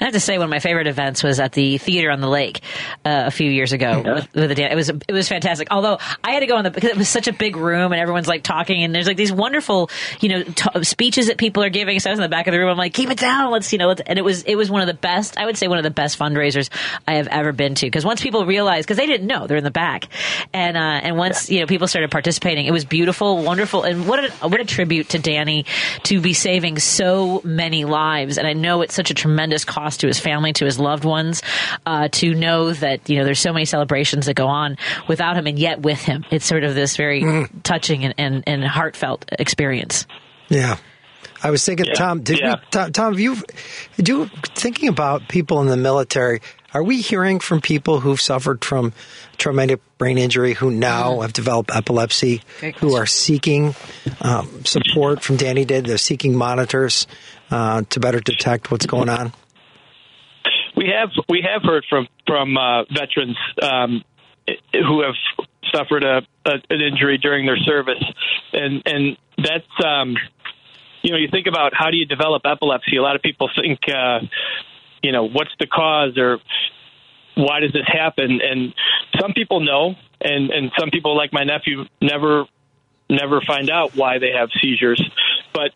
I have to say, one of my favorite events was at the theater on the lake uh, a few years ago. Yeah. With, with the dan- it was it was fantastic. Although I had to go in the because it was such a big room and everyone's like talking and there's like these wonderful you know t- speeches that people are giving. So I was in the back of the room. I'm like, keep it down. Let's you know. Let's, and it was it was one of the best. I would say one of the best fundraisers I have ever been to because once people realized because they didn't know they're in the back and uh, and once you know people started participating, it was beautiful, wonderful, and what a what a tribute to Danny to be saving so many lives. And I know it's such a tremendous cost to his family, to his loved ones, uh, to know that you know there's so many celebrations that go on without him and yet with him. It's sort of this very touching and, and, and heartfelt experience. Yeah. I was thinking, Yeah. Tom, did Yeah. we, Tom, Tom, have you, do, thinking about people in the military, are we hearing from people who've suffered from traumatic brain injury who now have developed epilepsy, who are seeking um, support from Danny Did? They're seeking monitors uh, to better detect what's going on? We have we have heard from from uh, veterans um, who have suffered a, a, an injury during their service, and and that's um, you know you think about how do you develop epilepsy. A lot of people think uh, you know what's the cause or why does this happen, and some people know, and and some people like my nephew never never find out why they have seizures, but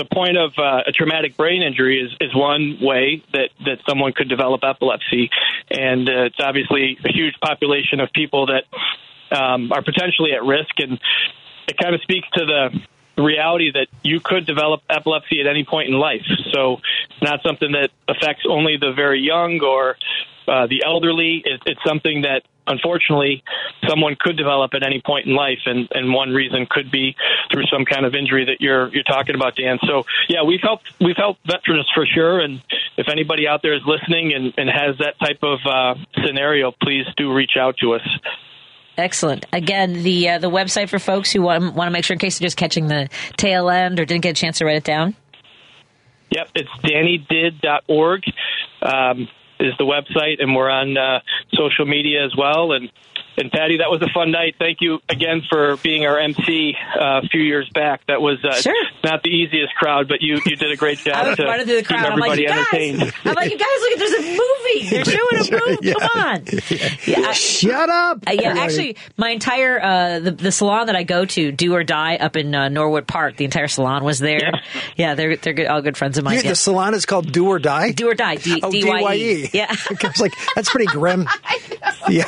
the point of uh, a traumatic brain injury is, is one way that, that someone could develop epilepsy. And uh, it's obviously a huge population of people that um, are potentially at risk. And it kind of speaks to the reality that you could develop epilepsy at any point in life. So it's not something that affects only the very young or uh, the elderly. It, it's something that unfortunately, someone could develop at any point in life, and, and one reason could be through some kind of injury that you're you're talking about, Dan. So yeah, we've helped we've helped veterans for sure, and if anybody out there is listening and, and has that type of uh, scenario, please do reach out to us. Excellent. Again, the uh, the website for folks who want, want to make sure, in case they're just catching the tail end or didn't get a chance to write it down. Yep, it's dannydid.org. Um, is the website, and we're on uh, social media as well. And and Patti, that was a fun night. Thank you again for being our MC uh, a few years back. That was uh, sure. not the easiest crowd, but you, you did a great job I was to running through the keep crowd. I'm like, you guys, entertained. I'm like, you guys, look, there's a movie. *laughs* They're showing a movie. Yeah. Come on. *laughs* Yeah, I- Shut up. Uh, yeah, actually, my entire uh, the the salon that I go to, Do or Dye, up in uh, Norwood Park, the entire salon was there. Yeah, *laughs* they're they're good, all good friends of mine. Yeah, yeah. the salon is called Do or Dye. Do or Dye, D- oh, D-Y-E. D-Y-E. Yeah. I was like, that's pretty grim. yeah.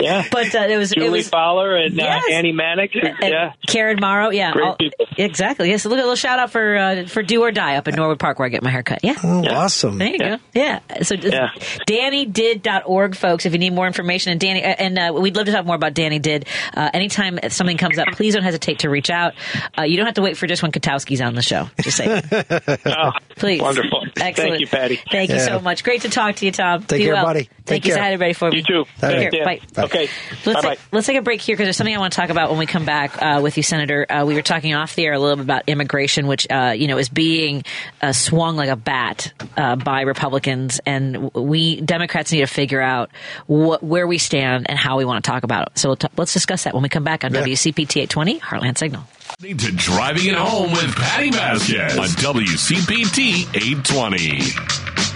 Yeah. *laughs* But uh, it was it Julie was Fowler and uh, Yes. Annie Mannix. and Yeah. Karen Morrow. Yeah, Great all- people. exactly. Yes, look a little shout out for uh, for Do or Dye up in Norwood Park where I get my hair cut. Yeah. Oh, awesome. There you go. Yeah. So Yeah. DannyDid.org, folks, if you need more information. And Danny, uh, and uh, we'd love to talk more about Danny Did. Uh, anytime something comes up, please don't hesitate to reach out. Uh, you don't have to wait for just when Kotowski's on the show. Just say, *laughs* Oh, please. Wonderful. *laughs* Excellent. Thank you, Patti. Thank you so much. Great to talk to you, Tom. Take Be care, well. buddy. Thank Take you. care. Say hi, everybody, for me. You too. Take care. Dan. Bye. Okay. Let's take, let's take a break here because there's something I want to talk about when we come back uh, with you, Senator. Uh, we were talking off the air a little bit about immigration, which uh, you know is being uh, swung like a bat uh, by Republicans, and we Democrats need to figure out what, where we stand and how we want to talk about it. So we'll t- let's discuss that when we come back on Yeah. WCPT 820 Heartland Signal. Need to driving it home with Patti Vasquez on WCPT 820.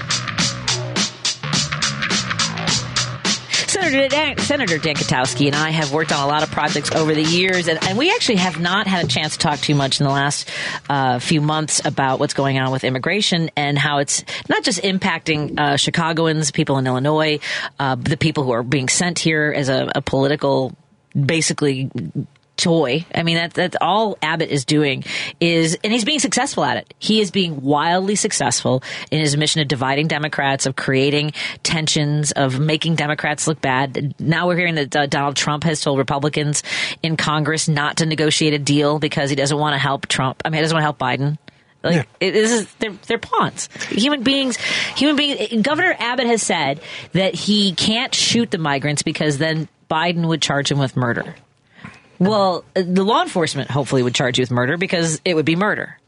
Senator Dan, Senator and I have worked on a lot of projects over the years, and, and we actually have not had a chance to talk too much in the last uh, few months about what's going on with immigration and how it's not just impacting uh, Chicagoans, people in Illinois, uh, the people who are being sent here as a, a political, basically toy. I mean, that, that's all Abbott is doing is, and he's being successful at it. He is being wildly successful in his mission of dividing Democrats, of creating tensions, of making Democrats look bad. Now we're hearing that uh, Donald Trump has told Republicans in Congress not to negotiate a deal because he doesn't want to help Trump. I mean, he doesn't want to help Biden. Like it, this is they're they're pawns. Human beings, human beings. Governor Abbott has said that he can't shoot the migrants because then Biden would charge him with murder. Well, uh, the law enforcement hopefully would charge you with murder because it would be murder.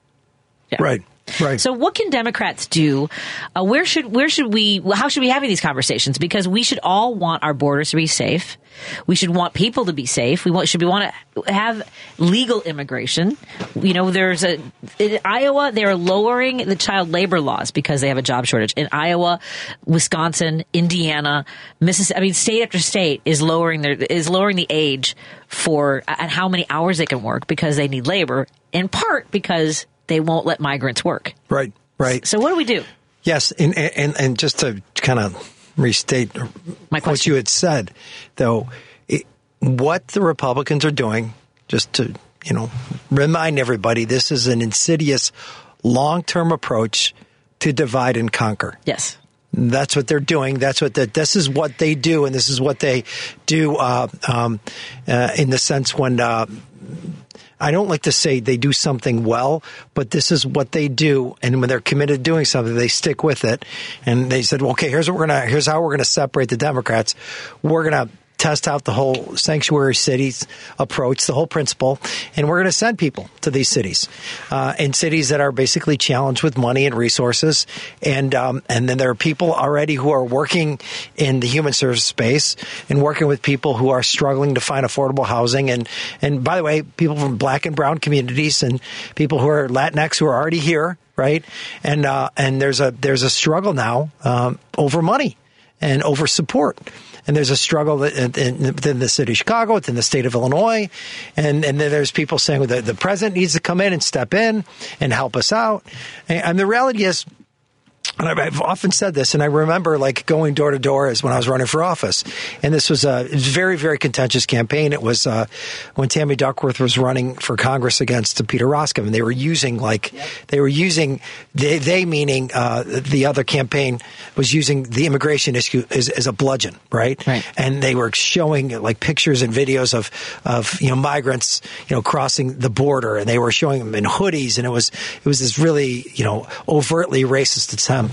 Yeah. Right. Right. So, what can Democrats do? Uh, where should where should we? How should we have these conversations? Because we should all want our borders to be safe. We should want people to be safe. We want, should we want to have legal immigration? You know, there's a in Iowa they're lowering the child labor laws because they have a job shortage. In Iowa, Wisconsin, Indiana, Mississippi, I mean, state after state is lowering their is lowering the age for and how many hours they can work because they need labor. In part because they won't let migrants work. right. Right. So what do we do? Yes, and and and just to kind of restate what you had said, though, it, what the Republicans are doing, just to you know remind everybody, this is an insidious, long-term approach to divide and conquer. Yes. That's what they're doing. That's what the, this is what they do, and this is what they do uh, um, uh, in the sense when uh, I don't like to say they do something well, but this is what they do, and when they're committed to doing something, they stick with it. And they said, well, "Okay, here's what we're gonna here's how we're gonna separate the Democrats. We're gonna." Test out the whole sanctuary cities approach, the whole principle, and we're going to send people to these cities, uh, in cities that are basically challenged with money and resources, and um, and then there are people already who are working in the human service space and working with people who are struggling to find affordable housing, and and by the way, people from black and brown communities and people who are Latinx who are already here, right? And uh, and there's a there's a struggle now um, over money and over support. And there's a struggle in, in, within the city of Chicago, within the state of Illinois, and and there's people saying that the president needs to come in and step in and help us out. And the reality is, and I've often said this, and I remember like going door to door as when I was running for office, and this was a very, very contentious campaign. It was uh, when Tammy Duckworth was running for Congress against Peter Roskam, and they were using like yep. they were using they, they meaning uh, the other campaign was using the immigration issue as, as a bludgeon, right? right? And they were showing like pictures and videos of of you know migrants you know crossing the border, and they were showing them in hoodies, and it was it was this really you know overtly racist attempt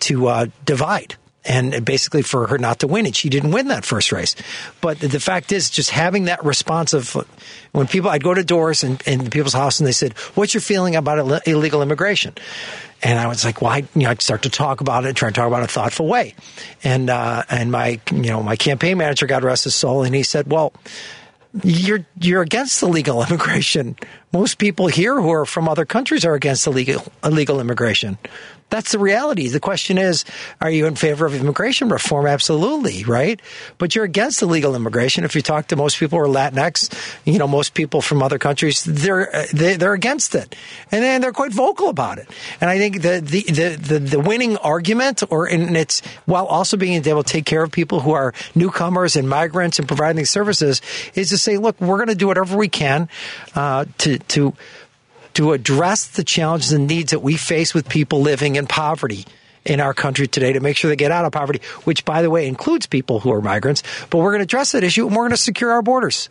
to uh, divide and basically for her not to win. And she didn't win that first race. But the, fact is, just having that response of when people, I'd go to doors and in people's house and they said, "What's your feeling about illegal immigration?" And I was like, "Well, I, you know, I'd start to talk about it, try to talk about it in a thoughtful way." And uh, and my, you know, my campaign manager, God rest his soul, and he said, "Well." You're you're against illegal *laughs* immigration. Most people here who are from other countries are against illegal illegal immigration. That's the reality. The question is, are you in favor of immigration reform? Absolutely, right? But you're against illegal immigration. If you talk to most people who are Latinx, you know, most people from other countries, they're they, they're against it, and then they're quite vocal about it. And I think the the the the, the winning argument, or in its while also being able to take care of people who are newcomers and migrants and providing services, is to say, look, we're going to do whatever we can uh, to to to address the challenges and needs that we face with people living in poverty in our country today to make sure they get out of poverty, which, by the way, includes people who are migrants. But we're going to address that issue and we're going to secure our borders.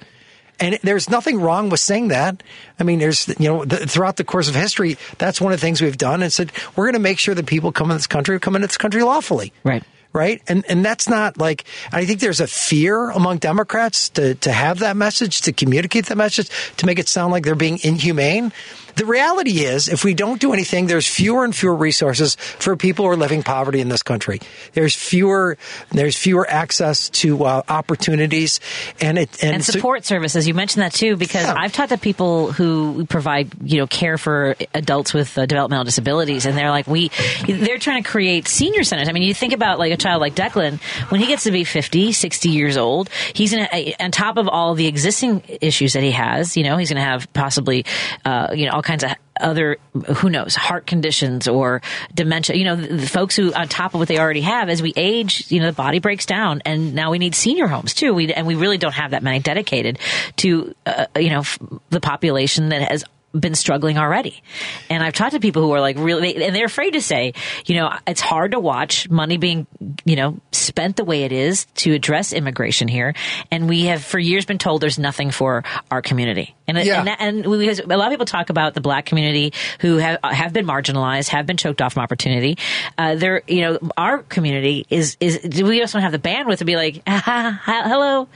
And there's nothing wrong with saying that. I mean, there's, you know, the, throughout the course of history, that's one of the things we've done and said, we're going to make sure that people come in this country come into this country lawfully. Right right? And and that's not like I think there's a fear among Democrats to to have that message, to communicate that message, to make it sound like they're being inhumane. The reality is, if we don't do anything, there's fewer and fewer resources for people who are living poverty in this country. There's fewer, there's fewer access to uh, opportunities and it and, and support so, services. You mentioned that too, because yeah. I've talked to people who provide you know care for adults with uh, developmental disabilities, and they're like, we, they're trying to create senior centers. I mean, you think about like a child like Declan, when he gets to be 50, 60 years old, he's in a, on top of all the existing issues that he has. You know, he's going to have possibly, uh, you know, all kinds of other who knows heart conditions or dementia. You know the, the, folks who on top of what they already have as we age you know the body breaks down and now we need senior homes too. We and we really don't have that many dedicated to uh, you know f- the population that has been struggling already. And I've talked to people who are like really, and they're afraid to say, you know, it's hard to watch money being, you know, spent the way it is to address immigration here. And we have for years been told there's nothing for our community. And, yeah. and, that, and we, a lot of people talk about the black community who have, have been marginalized, have been choked off from opportunity. Uh, there, you know, our community is, is, we just don't have the bandwidth to be like, ah, *laughs* hello.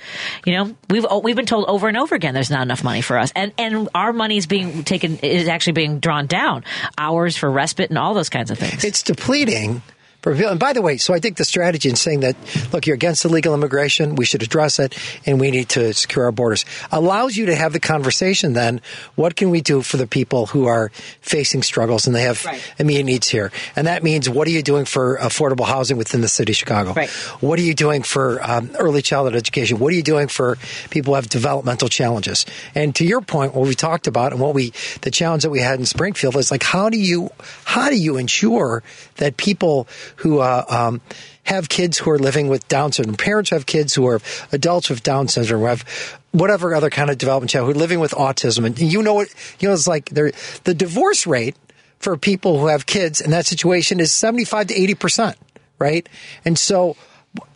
You know, we've, we've been told over and over again there's not enough money for us. And, and our money is being taken is actually being drawn down. Hours for respite and all those kinds of things. It's depleting and by the way, so I think the strategy in saying that, look, you're against illegal immigration, we should address it, and we need to secure our borders, allows you to have the conversation then, what can we do for the people who are facing struggles and they have right. immediate needs here? And that means, what are you doing for affordable housing within the city of Chicago? Right. What are you doing for um, early childhood education? What are you doing for people who have developmental challenges? And to your point, what we talked about and what we, the challenge that we had in Springfield is like, how do you, how do you ensure that people who uh, um, have kids who are living with Down syndrome, parents who have kids who are adults with Down syndrome, who have whatever other kind of development child who are living with autism, and you know what you know it's like the divorce rate for people who have kids in that situation is seventy five to eighty percent, right? And so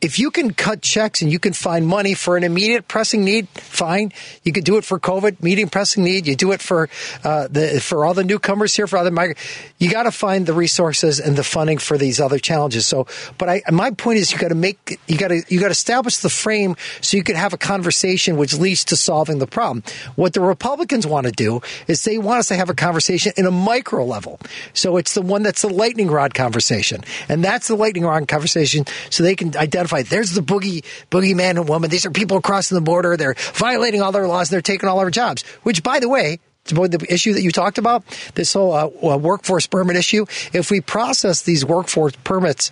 if you can cut checks and you can find money for an immediate pressing need, fine. You could do it for COVID, medium pressing need. You do it for uh, the for all the newcomers here, for other migrants. You got to find the resources and the funding for these other challenges. So, but I, my point is, you got to make you got to you got to establish the frame so you can have a conversation which leads to solving the problem. What the Republicans want to do is they want us to have a conversation in a micro level. So it's the one that's the lightning rod conversation, and that's the lightning rod conversation. So they can identify there's the boogie boogie man and woman. These are people crossing the border. They're violating all their laws they're taking all our jobs. Which, by the way, to the issue that you talked about, this whole uh, uh, workforce permit issue, if we process these workforce permits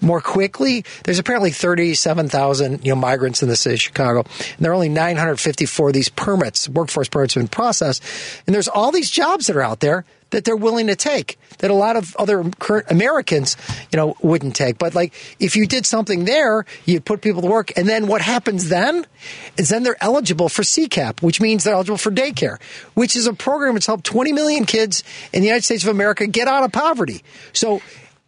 more quickly, there's apparently 37,000 you know, migrants in the city of Chicago, and there are only 954 of these permits, workforce permits have been processed, and there's all these jobs that are out there that they're willing to take that a lot of other current Americans, you know, wouldn't take. But like, if you did something there, you'd put people to work. And then what happens then is then they're eligible for CCAP, which means they're eligible for daycare, which is a program that's helped 20 million kids in the United States of America get out of poverty. So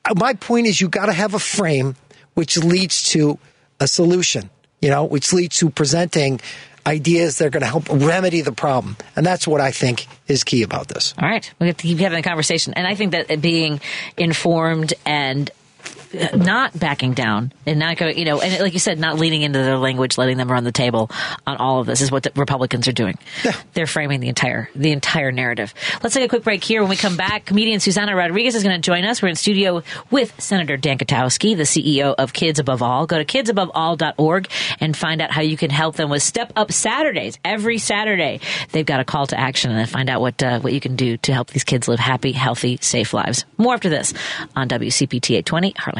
uh, my point is you got to have a frame which leads to a solution, you know, which leads to presenting ideas that are going to help remedy the problem. And that's what I think is key about this. All right. We have to keep having a conversation. And I think that being informed and not backing down and not going, you know, and like you said, not leaning into their language, letting them run the table on all of this is what the Republicans are doing. Yeah. They're framing the entire the entire narrative. Let's take a quick break here. When we come back, comedian Susana Rodriguez is going to join us. We're in studio with Senator Dan Kotowski, the CEO of Kids Above All. Go to kidsaboveall.org and find out how you can help them with Step Up Saturdays. Every Saturday, they've got a call to action and find out what uh, what you can do to help these kids live happy, healthy, safe lives. More after this on WCPT 820 Heartland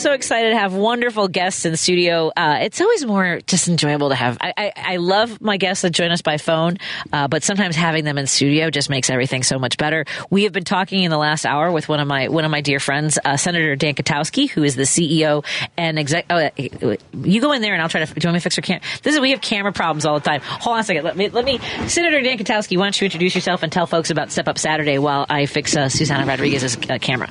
So excited to have wonderful guests in the studio. Uh, it's always more just enjoyable to have. I, I, I love my guests that join us by phone, uh, but sometimes having them in studio just makes everything so much better. We have been talking in the last hour with one of my one of my dear friends, uh, Senator Dan Kotowski, who is the CEO and exec. Oh, uh, you go in there and I'll try to. Do you want me to fix your camera? This is we have camera problems all the time. Hold on a second. Let me let me. Senator Dan Kotowski, why don't you introduce yourself and tell folks about Step Up Saturday while I fix uh, Susana Rodriguez's uh, camera.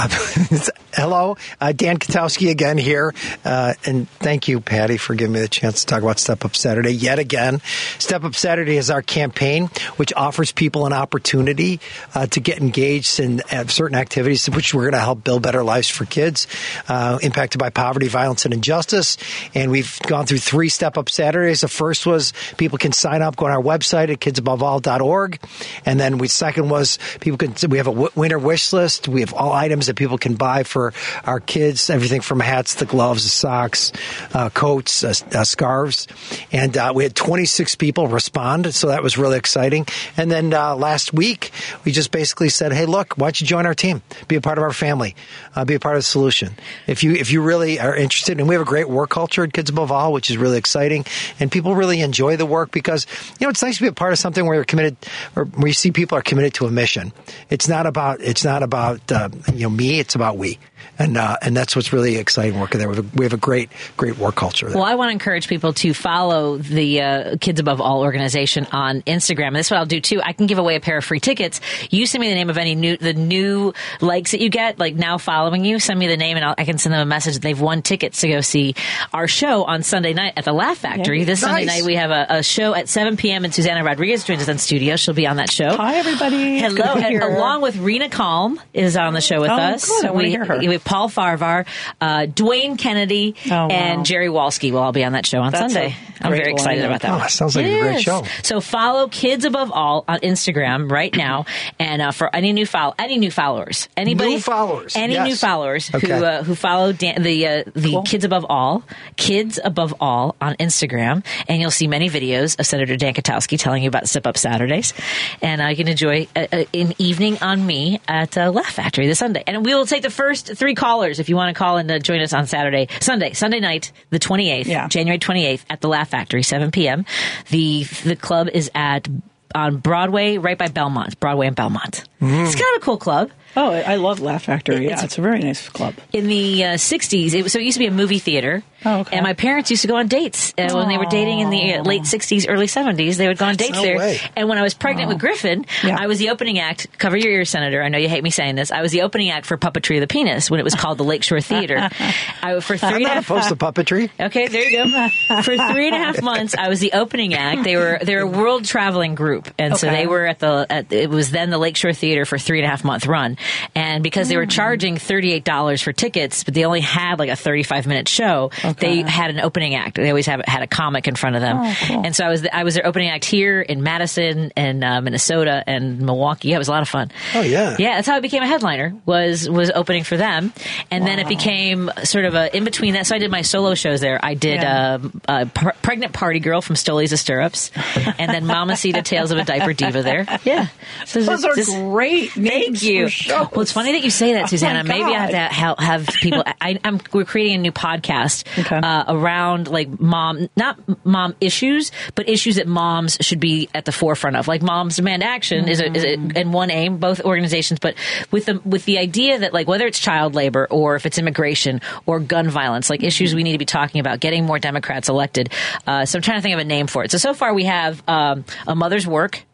Uh, *laughs* hello, uh, Dan Kotowski again here, uh, and thank you, Patti, for giving me the chance to talk about Step Up Saturday yet again. Step Up Saturday is our campaign, which offers people an opportunity uh, to get engaged in uh, certain activities, which we're going to help build better lives for kids uh, impacted by poverty, violence, and injustice. And we've gone through three Step Up Saturdays. The first was people can sign up, go on our website at kidsaboveall.org, and then we second was people can. We have a w- winter wish list. We have all items that people can buy for our kids, everything from hats to gloves, socks, uh, coats, uh, uh, scarves. And uh, we had 26 people respond, so that was really exciting. And then uh, last week, we just basically said, hey, look, why don't you join our team? Be a part of our family, uh, be a part of the solution. If you, if you really are interested, and we have a great work culture at Kids Above All, which is really exciting, and people really enjoy the work because, you know, it's nice to be a part of something where you're committed, or where you see people are committed to a mission. It's not about, it's not about, uh, you know, me, it's about we. And, uh, and that's what's really exciting working there. We have a, we have a great, great work culture there. Well, I want to encourage people to follow the uh, Kids Above All organization on Instagram. And this is what I'll do too. I can give away a pair of free tickets. You send me the name of any new, the new likes that you get, like now following you. Send me the name and I'll, I can send them a message. that They've won tickets to go see our show on Sunday night at the Laugh Factory. This Sunday night we have a, a show at 7 p.m. and Susanna Rodriguez joins us in studio. She'll be on that show. Hi, everybody. Hello, and along with Rena Calm is on the show with Oh, us. good. We, hear her. we have Paul Farahvar, uh, Dwayne Kennedy, Oh, wow. and Jerry Walski will all be on that show on That's Sunday. I'm very excited lineup. about that. Oh, one. sounds like a great show. So follow Kids Above All on Instagram right now, and uh, for any new follow, any new followers, anybody, New followers, any yes. new followers who uh, who follow Dan, the uh, the Cool. Kids Above All, Kids Above All on Instagram, and you'll see many videos of Senator Dan Kotowski telling you about Sip Up Saturdays, and uh, you can enjoy uh, uh, an evening on me at uh, Laugh Factory this Sunday, and we will take the first three callers if you want to call and uh, join us on Saturday, Sunday, Sunday night, the 28th, Yeah. January 28th at the Laugh Factory, 7 p.m. The the club is at on Broadway, right by Belmont, Broadway and Belmont. It's kind of a cool club. Oh, I love Laugh Factory. Yeah, It's- it's, a very nice club. in the uh, 60s it was, so it used to be a movie theater Oh, okay. and my parents used to go on dates uh, when they were dating in the uh, late 60s early 70s they would go on dates no there way. and when i was pregnant with griffin Yeah. i was the opening act cover your ears senator i know you hate me saying this i was the opening act for puppetry of the penis when it was called the lakeshore theater *laughs* I, for three I'm and a not half opposed to puppetry. Okay, there you go. For three and a half *laughs* months, I was the opening act. They were they're a world traveling group, and so they were at the at, it was then the Lakeshore Theater for three and a half month run. And because they were charging thirty eight dollars for tickets, but they only had like a thirty five minute show, they had an opening act. They always have had a comic in front of them, and so I was I was their opening act here in Madison and uh, Minnesota and Milwaukee. Yeah, it was a lot of fun. Oh, yeah. yeah. That's how I became a headliner. Was was opening for them, and then it became sort of a in between that. So I did my solo shows there. I did Yeah. um, a pr- pregnant party girl from Stolies of Stirrups, and then Mama Mamacita Tales of a Diaper Diva there. *laughs* Yeah, so Those are just- great Thank you. for shows. Well, it's funny that you say that, Oh, Susanna. my Maybe I have to have, have people. I, I'm we're creating a new podcast Okay. uh, around like mom, not mom issues, but issues that moms should be at the forefront of. Like Moms Demand Action is, a, is a, in one aim, both organizations, but with the with the idea that like whether it's child labor or if it's immigration or gun violence, like issues we need to be talking about, getting more Democrats elected. Uh, so I'm trying to think of a name for it. So so far we have um, a mother's work.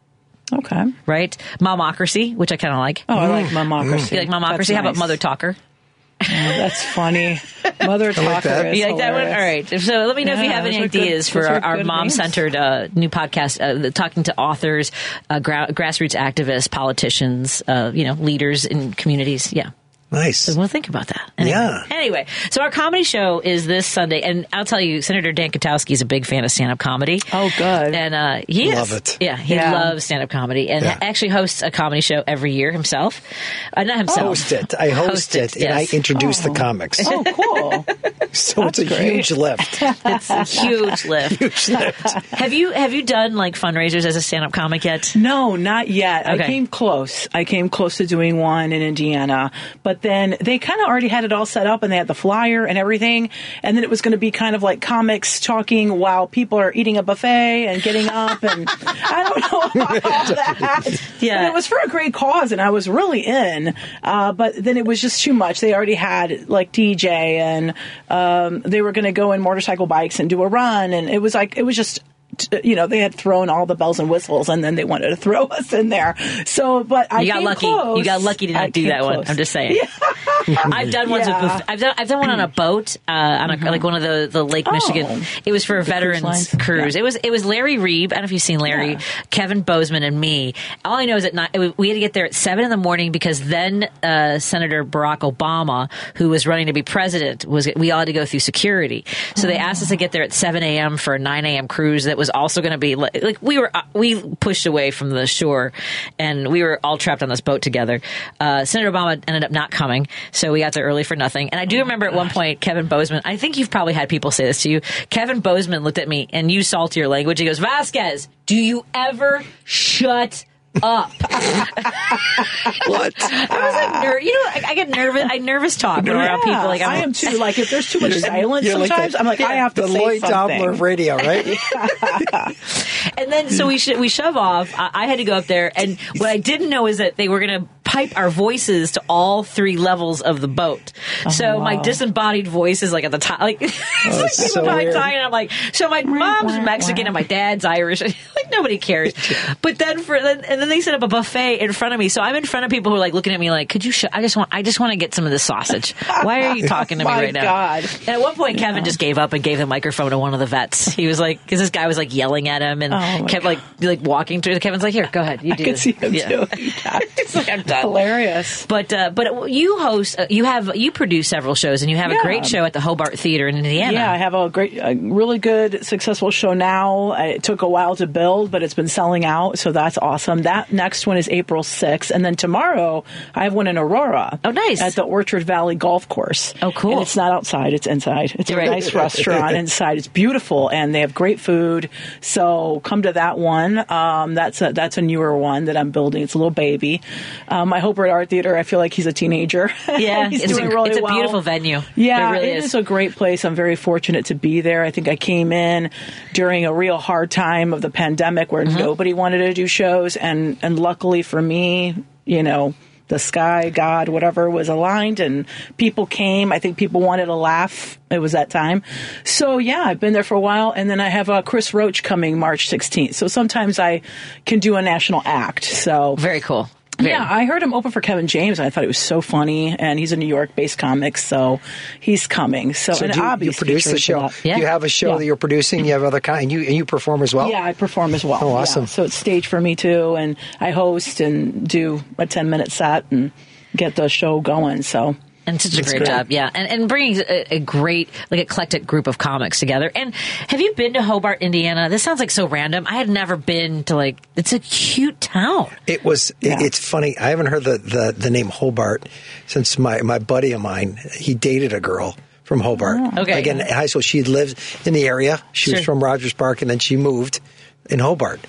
Okay. Right, momocracy, which I kind of like. Oh, I like Momocracy. You like momocracy? That's How about. Mother Talker? Oh, that's funny. Mother Talker. that. is You like that one? All right. So let me know if you have any those are good- ideas for our, our mom centered uh, new podcast, uh, the- talking to authors, uh, gra- grassroots activists, politicians, uh, you know, leaders in communities. Yeah. Nice. We'll think about that. Anyway. Yeah. Anyway, so our comedy show is this Sunday, and I'll tell you, Senator Dan Kotowski is a big fan of stand up comedy. Oh, good. And uh, he is. Love it. Yeah, he Yeah. loves stand up comedy and Yeah. actually hosts a comedy show every year himself. Uh, not himself. I host it. I host, it, and yes. I introduce the comics. Oh, cool. *laughs* so it's a great. huge lift. *laughs* It's a huge lift. *laughs* huge lift. Have you have you done like fundraisers as a stand up comic yet? No, not yet. Okay. I came close. I came close to doing one in Indiana, but then they kind of already had it all set up and they had the flyer and everything. And then it was going to be kind of like comics talking while people are eating a buffet and getting up. And *laughs* I don't know about all *laughs* that. Yeah. But it was for a great cause and I was really in. Uh, but then it was just too much. They already had like DJ and um, they were going to go in motorcycle bikes and do a run. And it was like, it was just t- you know, they had thrown all the bells and whistles, and then they wanted to throw *laughs* us in there. So, but I You got lucky. Close. You got lucky to not I do that one. I'm just saying. *laughs* I've done ones Yeah. with. I've done. I've done one on a boat, uh, on a, like one of the the Lake Oh. Michigan. It was for a veterans cruise. Yeah. It was it was Larry Reeb. I don't know if you've seen Larry, Yeah. Kevin Bozeman, and me. All I know is at night we had to get there at seven in the morning because then uh, Senator Barack Obama, who was running to be president, was we all had to go through security. So they asked us to get there at seven a.m. for a nine a.m. cruise that was also going to be like, like we were uh, we pushed away from the shore, and we were all trapped on this boat together. Uh, Senator Obama ended up not coming, so we got there early for nothing. And I do remember at one point Kevin Bozeman. I think you've probably had people say this to you. Kevin Bozeman looked at me and used saltier language. He goes, "Vasquez, do you ever shut?" Up. *laughs* What? I was like, ner- you know, I, I get nervous. I nervous talk when around people. Like I'm, I am too. Like if there's too much *laughs* silence, like sometimes the- I'm like, I have to the say Lloyd something. Dobler of radio, right? *laughs* And then so we sh- we shove off. I, I had to go up there, and what I didn't know is that they were going to pipe our voices to all three levels of the boat. Oh, so my disembodied voice is like at the top, like, it's oh, like people so weird. talking. I'm like, so my mom's Mexican and my dad's Irish. like nobody cares. but then for then, and then they set up a buffet in front of me. So I'm in front of people who are like looking at me like, could you? Sh- I just want I just want to get some of this sausage. Why are you *laughs* talking to me right now? And at one point, Kevin just gave up and gave the microphone to one of the vets. He was like, because this guy was like yelling at him and Oh, kept like like walking through. Kevin's like, here, go ahead, you do. I could this." see him Yeah. that. It's *laughs* like I'm done. Hilarious. But uh, but you host, uh, you have you produce several shows, and you have a great show at the Hobart Theater in Indiana. Yeah, I have a great, a really good, successful show now. It took a while to build, but it's been selling out, so that's awesome. That next one is April 6th, and then tomorrow I have one in Aurora. Oh, nice. At the Orchard Valley Golf Course. Oh, cool. And it's not outside; it's inside. It's a Right. nice restaurant *laughs* inside. It's beautiful, and they have great food. So come to that one. Um, that's a that's a newer one that I'm building. It's a little baby. Um, I hope at Art Theater. I feel like he's a teenager. *laughs* Yeah, he's it's a, doing really it's a well. beautiful venue. Yeah, it really it is. is a great place. I'm very fortunate to be there. I think I came in during a real hard time of the pandemic where Mm-hmm. nobody wanted to do shows, and and luckily for me, you know. the sky, God, whatever was aligned, and people came. I think people wanted a laugh. It was that time. So yeah, I've been there for a while, and then I have uh, Chris Roach coming March 16th. So sometimes I can do a national act. So Very cool. Yeah, I heard him open for Kevin James, and I thought it was so funny. And he's a New York-based comic, so he's coming. So, So and do you, you produce the show? Do You have a show Yeah. that you're producing. You have other kind, and you and you perform as well. Yeah, I perform as well. Oh, Yeah. awesome. So it's stage for me too, and I host and do a ten minute set and get the show going. So And such a great great. job, yeah, and and bringing a, a great like eclectic group of comics together. And have you been to Hobart, Indiana? This sounds like so random. I had never been to like. It's a cute town. It was. It, it's funny. I haven't heard the, the, the name Hobart since my, my buddy of mine. He dated a girl from Hobart. Oh. Okay. Like in high school, she lived in the area. She was from Rogers Park, and then she moved in Hobart,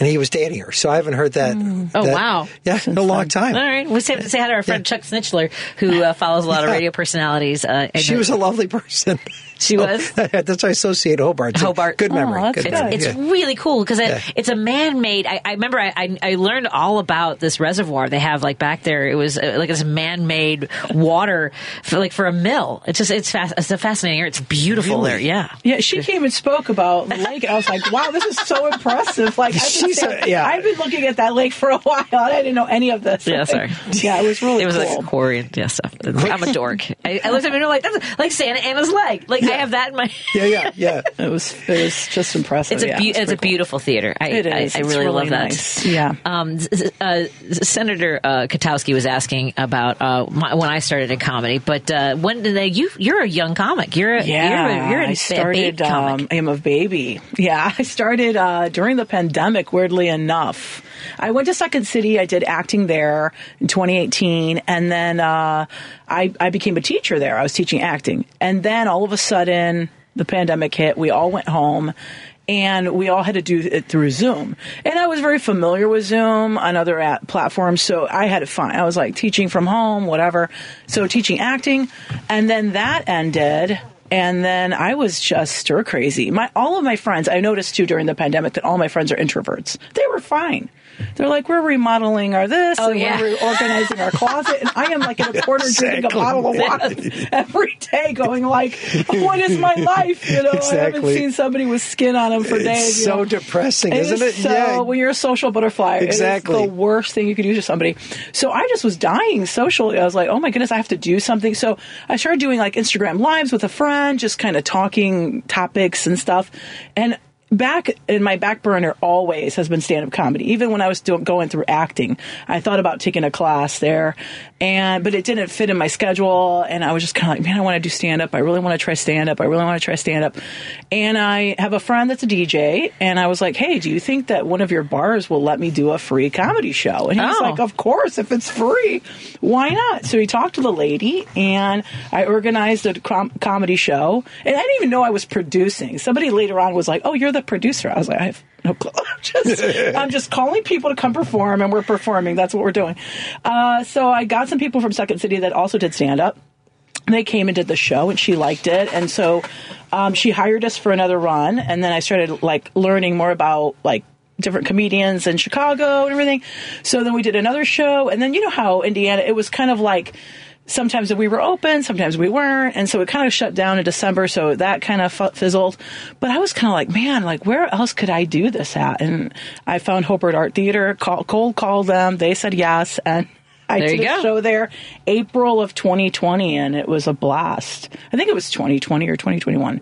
and he was dating her. So I haven't heard that. Oh, that- wow. Yeah, in a long *laughs* time. All right, we say, say hi to our friend Chuck Snitchler, who uh, follows a lot of *laughs* radio personalities. Uh, She was a lovely person. She was? *laughs* That's why I associate Hobart. Hobart. Good memory. Oh, good good. memory. It's yeah. really cool because Yeah. it, it's a man-made. I, I remember I, I, I learned all about this reservoir they have like back there. It was uh, like this man-made water for like for a mill. It's just it's fast. It's a fascinating area. It's beautiful Really? there. Yeah. yeah, she came and spoke about the lake, and I was like, "Wow, this is so impressive!" Like I've been, She's a- yeah. I've been looking at that lake for a while, and I didn't know any of this. Yeah, sorry. yeah, it was really It was cool. like quarry yeah, stuff. I'm a dork. I, I looked at it and I'm like, that's like Santa Anna's leg. Like I have that in my. Yeah, yeah, yeah. *laughs* it was it was just impressive. It's a yeah, beau- it was it's a cool. beautiful theater. I, It I. I It's really, love that. nice. Yeah. Um, uh, Senator uh, Katowski was asking about uh, my, when I started in comedy, but uh, when did they? You you're a young comic. You're a, Yeah, you're a, you're a I started. babe comic. Um, I am a baby. Yeah, *laughs* I started uh, during the pandemic. Weirdly enough, I went to Second City. I did acting there in 2018, and then uh, I I became a teacher there. I was teaching acting, and then all of a sudden the pandemic hit. We all went home. And we all had to do it through Zoom. And I was very familiar with Zoom on other at platforms, so I had it fine. I was like teaching from home, whatever. So teaching acting, and then that ended and then I was just stir crazy. My all of my friends, I noticed too during the pandemic that all my friends are introverts. They were fine. They're like, we're remodeling our this, Oh, and yeah. we're organizing our closet, and I am like in a corner drinking a bottle of water *laughs* every day, going like, what is my life? You know, I haven't seen somebody with skin on them for days. It's you so know. depressing, It isn't is it? So Yeah. when you're a social butterfly, Exactly. it is the worst thing you could do to somebody. So I just was dying socially. I was like, oh my goodness, I have to do something. So I started doing like Instagram lives with a friend, just kind of talking topics and stuff. And back in my back burner always has been stand-up comedy. Even when i was doing, going through acting i thought about taking a class there and but it didn't fit in my schedule and i was just kind of like man i want to do stand-up. I really want to try stand-up. I really want to try stand-up. And i have a friend that's a dj and i was like hey do you think that one of your bars will let me do a free comedy show? And he was Oh. like of course if it's free. Why not? So he talked to the lady and i organized a com- comedy show and i didn't even know i was producing. Somebody later on was like oh you're the producer. I was like i have no clue. *laughs* I'm just, I'm just calling people to come perform and we're performing. That's what we're doing. Uh, so i got some people from second city that also did stand up. They came and did the show and she liked it. And so um, she hired us for another run and then i started like learning more about like different comedians in chicago and everything. So then we did another show. And then you know how indiana it was kind of like sometimes we were open sometimes we weren't and so it kind of shut down in december so that kind of fizzled but i was kind of like man like where else could i do this at and i found hobart art theater call, cold called them they said yes and I There did a show there April of 2020, and it was a blast. I think it was 2020 or 2021.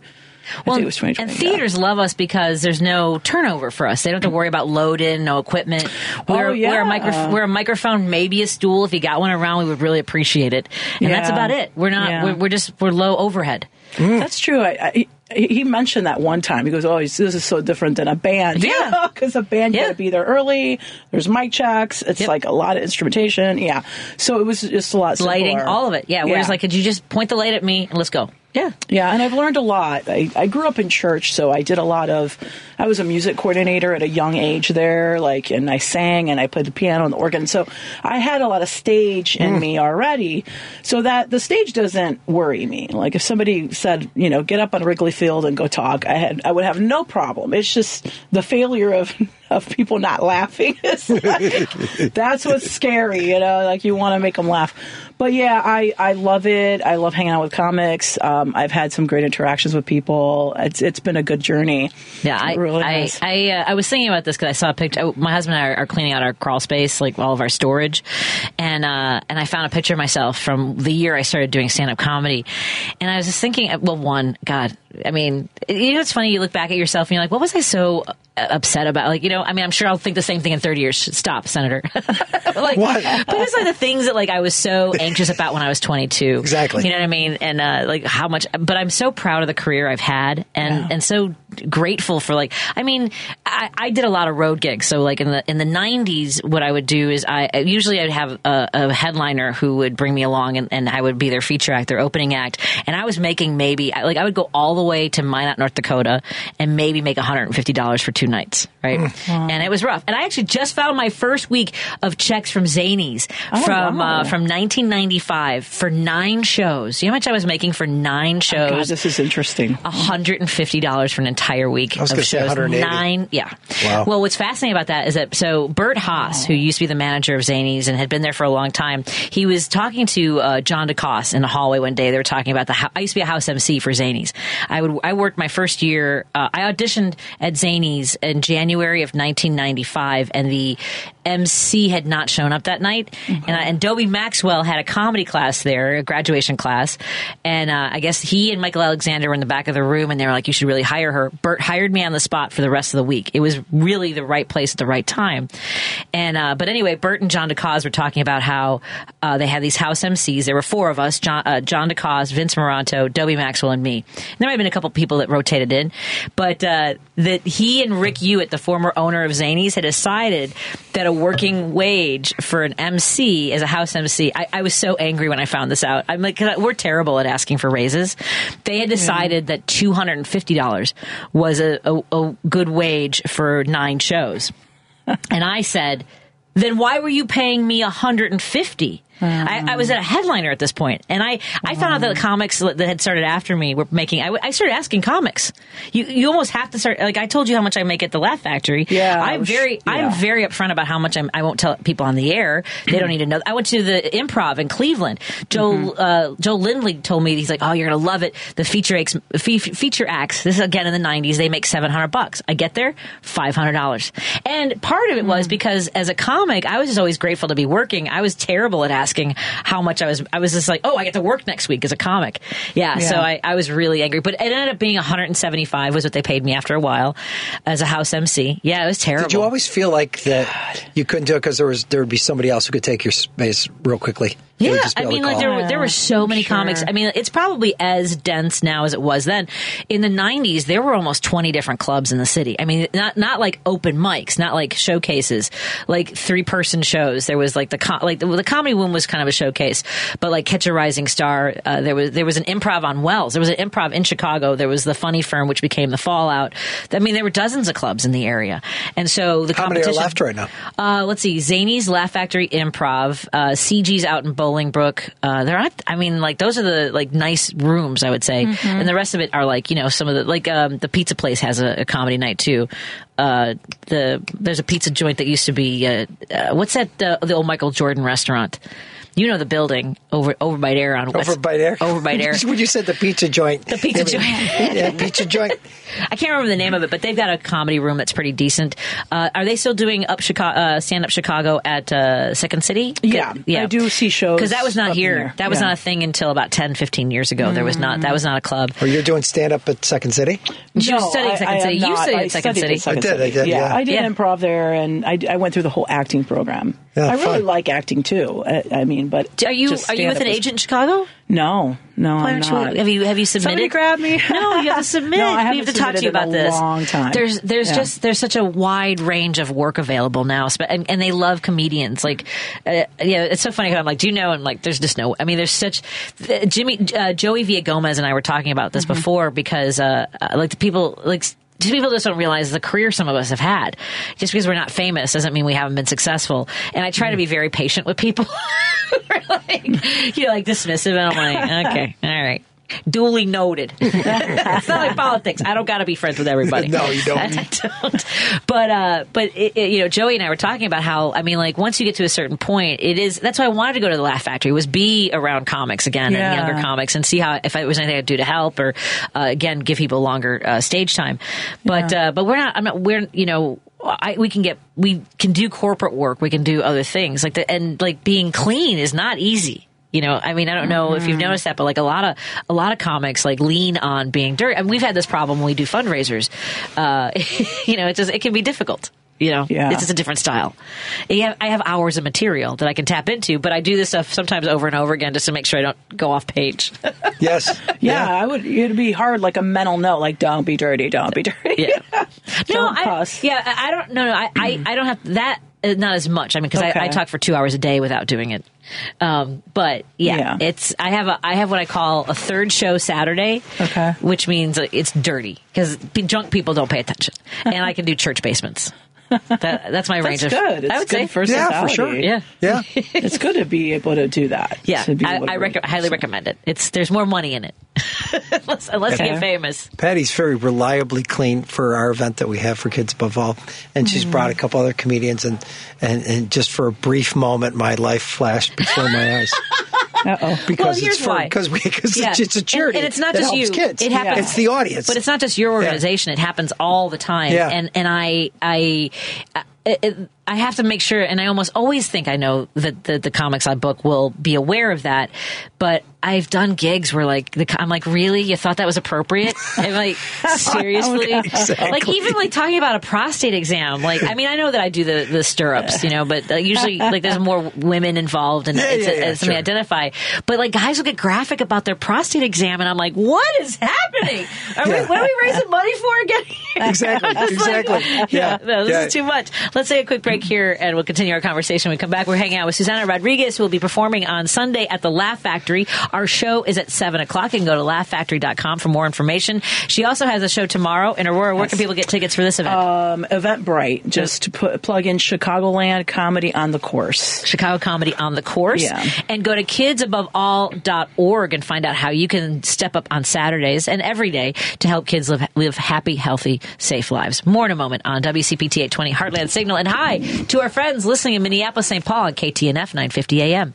Well, think it was 2020. and yeah. theaters love us because there's no turnover for us. They don't have to worry about load-in, no equipment. Oh, we're, Oh, yeah. we're, a micro- we're a microphone, maybe a stool. If you got one around, we would really appreciate it. And that's about it. We're not. Yeah. We're, we're just. We're low overhead. Mm. That's true. I, I, he mentioned that one time. He goes, "Oh, this is so different than a band." *laughs* Yeah. because a band you Yeah. got to be there early. There's mic checks. It's Yep. like a lot of instrumentation. Yeah, so it was just a lot simpler. Lighting, all of it. Yeah. We're Yeah. just like, could you just point the light at me and let's go? Yeah. Yeah, and I've learned a lot. I, I grew up in church, so I did a lot of. I was a music coordinator at a young age there, like, and I sang and I played the piano and the organ. So I had a lot of stage in mm. me already, so that the stage doesn't worry me. Like if somebody said, you know, get up on a Wrigley Field and go talk, I had I would have no problem. It's just the failure of *laughs* of people not laughing. *laughs* Like, that's what's scary, you know. Like you want to make them laugh. But yeah, I, I love it. I love hanging out with comics. Um, I've had some great interactions with people. It's it's been a good journey. Yeah, I really I has. I, uh, I was thinking about this because I saw a picture. oh, My husband and I are, are cleaning out our crawl space, like all of our storage, and uh, and I found a picture of myself from the year I started doing stand up comedy, and I was just thinking, well, one, God, I mean, you know, it's funny. You look back at yourself and you're like, what was I so uh, upset about? Like, you know, I mean, I'm sure I'll think the same thing in 30 years. Stop, Senator. *laughs* like, What? But it's like the things that like I was so anxious about when I was 22. *laughs* Exactly. You know what I mean? And uh, like how much, but I'm so proud of the career I've had, and Yeah. and so grateful for like. I mean, I, I did a lot of road gigs. So like in the in the 90s, what I would do is I usually I'd have a, a headliner who would bring me along, and, and I would be their feature act, their opening act, and I was making maybe like I would go all the way to Minot, North Dakota, and maybe make 150 dollars for two nights, right? And it was rough. And I actually just found my first week of checks from Zanies from wow. uh, from 1995 for nine shows. You know how much I was making for nine shows? God, this is interesting. $150 for an entire week I was of gonna say shows. 180. Nine, yeah. Wow. Well, what's fascinating about that is that so Bert Haas, who used to be the manager of Zanies and had been there for a long time, he was talking to uh, John DeCoste in the hallway one day. They were talking about the. hou- I used to be a house MC for Zanies. I would. I worked my first year. Uh, I auditioned at Zanies in January of 1995, and the MC had not shown up that night. And, I, and Dobie Maxwell had a comedy class there, a graduation class. And uh, I guess he and Michael Alexander were in the back of the room, and they were like, "You should really hire her." Bert hired me on the spot for the rest of the week. It was really the right place at the right time. And uh, but anyway, Bert and John DeCause were talking about how uh, they had these house MCs. There were four of us: John, uh, John DeCause, Vince Moranto, Dobie Maxwell, and me. And there might have a couple people that rotated in, but uh, that he and Rick Uchwat, the former owner of Zanies, had decided that a working wage for an MC as a house MC. I, I was so angry when I found this out. I'm like, I, we're terrible at asking for raises. They had decided that two hundred and fifty dollars was a, a, a good wage for nine shows, *laughs* and I said then why were you paying me 150 I, I, was at a headliner at this point, and I, I found out that the comics that had started after me were making. I, I, started asking comics. You you almost have to start. Like I told you how much I make at the Laugh Factory. Yeah, I'm very yeah. I'm very upfront about how much I'm. I won't tell people on the air. They don't need to know. I went to the Improv in Cleveland. Joe mm-hmm. uh, Joe Lindley told me he's like, oh, you're gonna love it. The feature acts fe- feature acts. This is again in the '90s. They make 700 bucks. I get there, 500 dollars. And part of it mm-hmm. was mm. because as a comic, I was just always grateful to be working. I was terrible at asking how much I was. I was just like, oh, I get to work next week as a comic. Yeah. So I, I was really angry, but it ended up being 175 was what they paid me after a while as a house MC. Yeah, it was terrible. Did you always feel like that you couldn't do it because there was there would be somebody else who could take your space real quickly? Yeah, I mean, like there were, there were so many Sure. comics. I mean, it's probably as dense now as it was then. In the '90s, there were almost 20 different clubs in the city. I mean, not not like open mics, not like showcases, like three person shows. There was like the like the, the comedy room was kind of a showcase, but like Catch a Rising Star. Uh, there was there was an improv on Wells. There was an improv in Chicago. There was the Funny Firm, which became the Fallout. I mean, there were dozens of clubs in the area, and so the How competition left right now? uh, let's see, Zanies Laugh Factory Improv, uh, CG's out in Bolingbrook. Uh, they're not. I mean, like those are the like nice rooms, I would say, and the rest of it are like you know some of the like um, the pizza place has a, a comedy night too. Uh, the there's a pizza joint that used to be uh, uh, what's that uh, the old Michael Jordan restaurant. You know the building over over by there on West, Over by there. over by *laughs* there. when you said the pizza joint. The pizza joint. yeah, pizza joint. *laughs* I can't remember the name of it, but they've got a comedy room that's pretty decent. Uh, are they still doing up Chicago, uh, stand up Chicago at uh, Second City? Yeah, yeah, I do see shows because that was not up here. That was Yeah. not a thing until about 10, 15 years ago. There was not. That was not a club. Or you're doing stand up at Second City? You were studying I- Second I am City. You not. studied I Second studied City. Second I did, I City. did, yeah. I did Yeah. improv there, and I, I went through the whole acting program. Yeah, I really like acting too. I, I mean, but Are you are you with an is- agent in Chicago? No, no, Why I'm aren't you? Have you have you submitted? Somebody grab me. No, you have to *laughs* submit. No, I we haven't to talk to you about a this. long time. There's there's Yeah. just there's such a wide range of work available now, and, and they love comedians. Like, uh, yeah, it's so funny. 'cause I'm like, do you know? And like, there's just no. I mean, there's such. uh, Jimmy uh, Joey Villagomez and I were talking about this Mm-hmm. before because uh, uh, like the people like. Just people just don't realize the career some of us have had. Just because we're not famous doesn't mean we haven't been successful. And I try to be very patient with people. *laughs* Like, you're like dismissive, and I'm like, okay, all right. Duly noted. *laughs* it's not like politics. I don't got to be friends with everybody. No, you don't. *laughs* I don't. But uh, but it, it- you know, Joey and I were talking about how I mean, like once you get to a certain point, it is. That's why I wanted to go to the Laugh Factory was be around comics again Yeah. and younger comics and see how if there was anything I'd do to help or uh, again give people longer uh, stage time. But uh, but we're not. I'm not. We're you know. I, we can get we can do corporate work we can do other things like the, and like being clean is not easy you know i mean i don't know if you've Mm-hmm. noticed that but like a lot of a lot of comics like lean on being dirty and we've had this problem when we do fundraisers uh *laughs* you know it just it can be difficult you know Yeah. it's just a different style You have- i have hours of material that i can tap into but i do this stuff sometimes over and over again just to make sure i don't go off page *laughs* Yes. Yeah, I would. It'd be hard, like a mental note, like "Don't be dirty, don't be dirty." Yeah. *laughs* no, Don't I, cuss. yeah, I I don't. No, no, I, I, I don't have that. Uh, Not as much. I mean, because Okay. I, I talk for two hours a day without doing it. Um, but yeah, Yeah. it's. I have a. I have what I call a third show Saturday. Okay. Which means uh, it's dirty because drunk people don't pay attention, and I can do church basements. That, that's my range That's of. good. It's I would good say. for Yeah, for sure. yeah. Yeah. *laughs* it's good to be able to do that. Yeah, to be I, I rec- highly recommend it. It's there's more money in it, *laughs* unless, unless you get famous. Patti's very reliably clean for our event that we have for Kids Above All. And she's mm-hmm. brought a couple other comedians, and, and, and just for a brief moment, my life flashed before my eyes. *laughs* Uh-oh. *laughs* Because Well, here's it's for, why. Because because Yeah. it's, it's a And- charity. and, it's not that just helps you. Kids. It happens. It's the audience. but it's not just your organization. It happens all the time. Yeah. And and I I. I it, I have to make sure, and I almost always think I know that the, the comics I book will be aware of that. But I've done gigs where, like, the, I'm like, really, you thought that was appropriate? *laughs* I'm like, seriously, *laughs* Exactly. like even like talking about a prostate exam. Like, I mean, I know that I do the the stirrups, you know, but uh, usually like there's more women involved, and Yeah, it's, yeah, yeah, it's something sure. identify. But like guys will get graphic about their prostate exam, and I'm like, what is happening? Are we, what are we raising money for again? *laughs* Exactly, It's like, exactly. yeah, no, this is too much. Let's take a quick break here, and we'll continue our conversation. When we come back, we're hanging out with Susanna Rodriguez, who will be performing on Sunday at the Laugh Factory. Our show is at seven o'clock. You can go to laughfactory.com for more information. She also has a show tomorrow in Aurora. Where can people get tickets for this event? Um, Eventbrite. Just put, plug in Chicagoland comedy on the course. Chicago Comedy on the course. Yeah. And go to kidsaboveall.org and find out how you can step up on Saturdays and every day to help kids live, live happy, healthy, safe lives. More in a moment on WCPT 820 Heartland Signal. And hi to our friends listening in Minneapolis, St. Paul on KTNF 950 AM.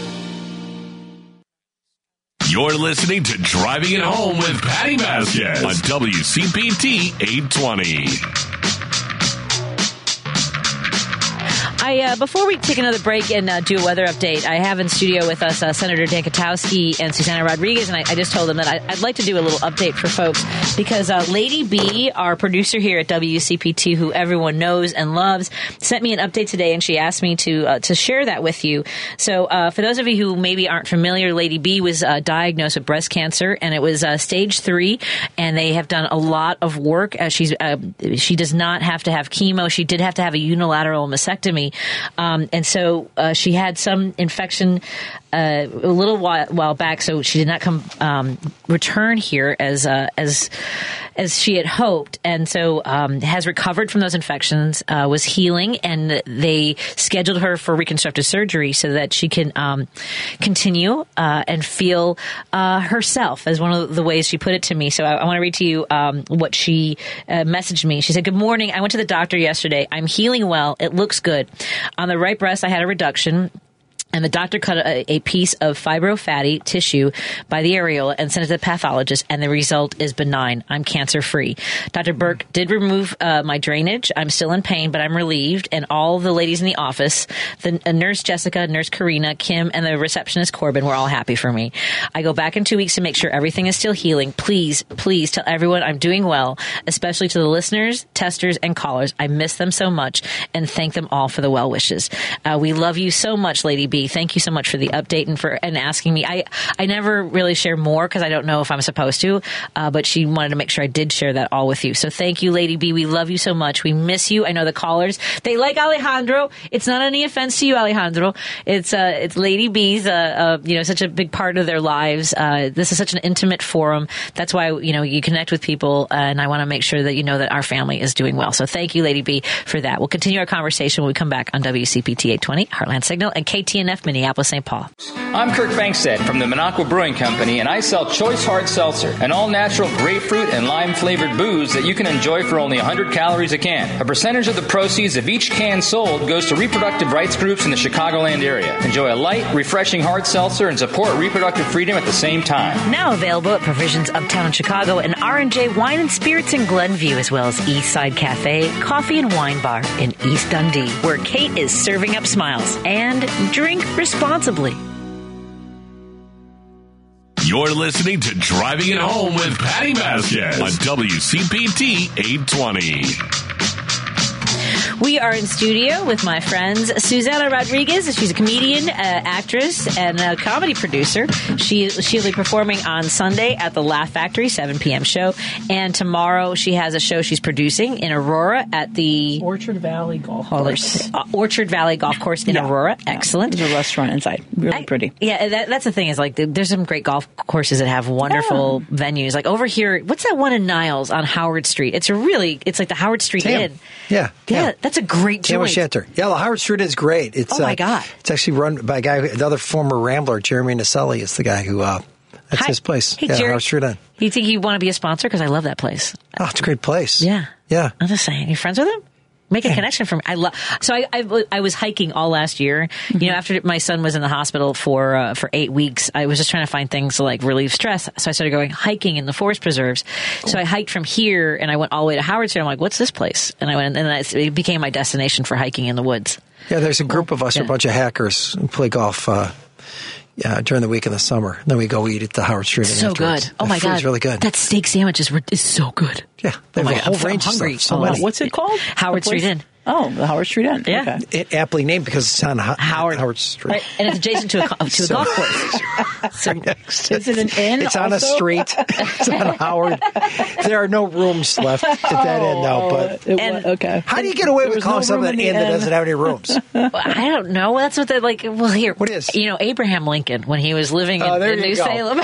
You're listening to Driving It Home with Patti Vasquez on WCPT 820. I uh, before we take another break and uh, do a weather update, I have in studio with us uh, Senator Dan Kotowski and Susanna Rodriguez, and I, I just told them that I, I'd like to do a little update for folks because uh, Lady B, our producer here at WCPT, who everyone knows and loves, sent me an update today, and she asked me to uh, to share that with you. So, uh, for those of you who maybe aren't familiar, Lady B was diagnosed with breast cancer, and it was stage three, and they have done a lot of work. She's she does not have to have chemo. She did have to have a unilateral mastectomy, um, and so uh, she had some infection uh, a little while, while back. So she did not come um, return here as uh, as as she had hoped, and so um, has recovered from those infections. Uh, was healing, and they scheduled her for reconstructive surgery so that she can um, continue uh, and feel uh, herself. As one of the ways she put it to me. So I, I want to read to you um, what she uh, messaged me. She said, "Good morning. I went to the doctor yesterday. I'm healing well. It looks good. On the right breast, I had a reduction." And the doctor cut a, a piece of fibrofatty tissue by the areola and sent it to the pathologist, and the result is benign. I'm cancer free. Dr. Burke did remove uh, my drainage. I'm still in pain, but I'm relieved. And all the ladies in the office, the uh, nurse Jessica, nurse Karina, Kim, and the receptionist Corbin were all happy for me. I go back in two weeks to make sure everything is still healing. Please, please tell everyone I'm doing well, especially to the listeners, testers, and callers. I miss them so much and thank them all for the well wishes. Uh, we love you so much, Lady B. Thank you so much for the update and for and asking me. I I never really share more because I don't know if I'm supposed to, uh, but she wanted to make sure I did share that all with you. So thank you, Lady B. We love you so much. We miss you. I know the callers they like Alejandro. It's not any offense to you, Alejandro. It's uh it's Lady B's uh, uh you know such a big part of their lives. Uh, this is such an intimate forum. That's why you know you connect with people, and I want to make sure that you know that our family is doing well. So thank you, Lady B, for that. We'll continue our conversation when we come back on WCPT 820 Heartland Signal and KTNF Minneapolis St. Paul. I'm Kirk Bangstad from the Minocqua Brewing Company, and I sell Choice Hard Seltzer, an all natural grapefruit and lime flavored booze that you can enjoy for only 100 calories a can. A percentage of the proceeds of each can sold goes to reproductive rights groups in the Chicagoland area. Enjoy a light, refreshing hard seltzer and support reproductive freedom at the same time. Now available at Provisions Uptown Chicago and R&J Wine and Spirits in Glenview, as well as Eastside Cafe, Coffee and Wine Bar in East Dundee, where Kate is serving up smiles. And drink responsibly. You're listening to Driving It Home with Patti Vasquez on WCPT 820. We are in studio with my friends Susanna Rodriguez. She's a comedian, uh, actress, and a comedy producer. She she'll be performing on Sunday at the Laugh Factory 7 p.m. show, and tomorrow she has a show she's producing in Aurora at the Orchard Valley Golf Course. uh, Orchard Valley Golf Course in Yeah. Aurora. Excellent. There's a restaurant inside. Really pretty. Yeah, that, that's the thing is like there's some great golf courses that have wonderful venues. Like over here, what's that one in Niles on Howard Street? It's a really it's like the Howard Street. Inn. Yeah, Yeah, that's a great joint. O'Shanter. Yeah, the Howard Street is great. It's, Oh, my uh, God. It's actually run by a guy, another former Rambler, Jeremy Naselli is the guy who, uh, that's Hi. his place. Hey, yeah, Jerry. Howard Street Inn. You think you want to be a sponsor? Because I love that place. Oh, it's a great place. Yeah. Yeah. I'm just saying. You friends with him? Make a connection for me. I love. So I, I I was hiking all last year. You know, after my son was in the hospital for uh, for eight weeks, I was just trying to find things to like relieve stress. So I started going hiking in the forest preserves. So I hiked from here and I went all the way to Howard Street. I'm like, what's this place? And I went and I, it became my destination for hiking in the woods. Yeah, there's a group of us, Yeah. a bunch of hackers who play golf uh, yeah, during the week in the summer. Then we go eat at the Howard Street Inn So afterwards. good. Oh The my food's god, really good. That steak sandwich is is so good. yeah, they Oh my have a God, whole I'm range of hungry. stuff. So Oh, many. What's it called? Howard Street Inn. Oh, the Howard Street Inn. Yeah. Okay. It aptly named because it's on Ho- Howard Howard Street. Right, and it's adjacent to a to a So- golf course. *laughs* So, Is it an inn? It's on a street. *laughs* It's on Howard. There are no rooms left at that inn now. Oh, but It And- okay. how do you get away with calling no something room an inn that doesn't have any rooms? *laughs* I don't know. That's what they're like. Well, here, What is? You know, Abraham Lincoln when he was living oh, in, Oh, there in New go. Salem.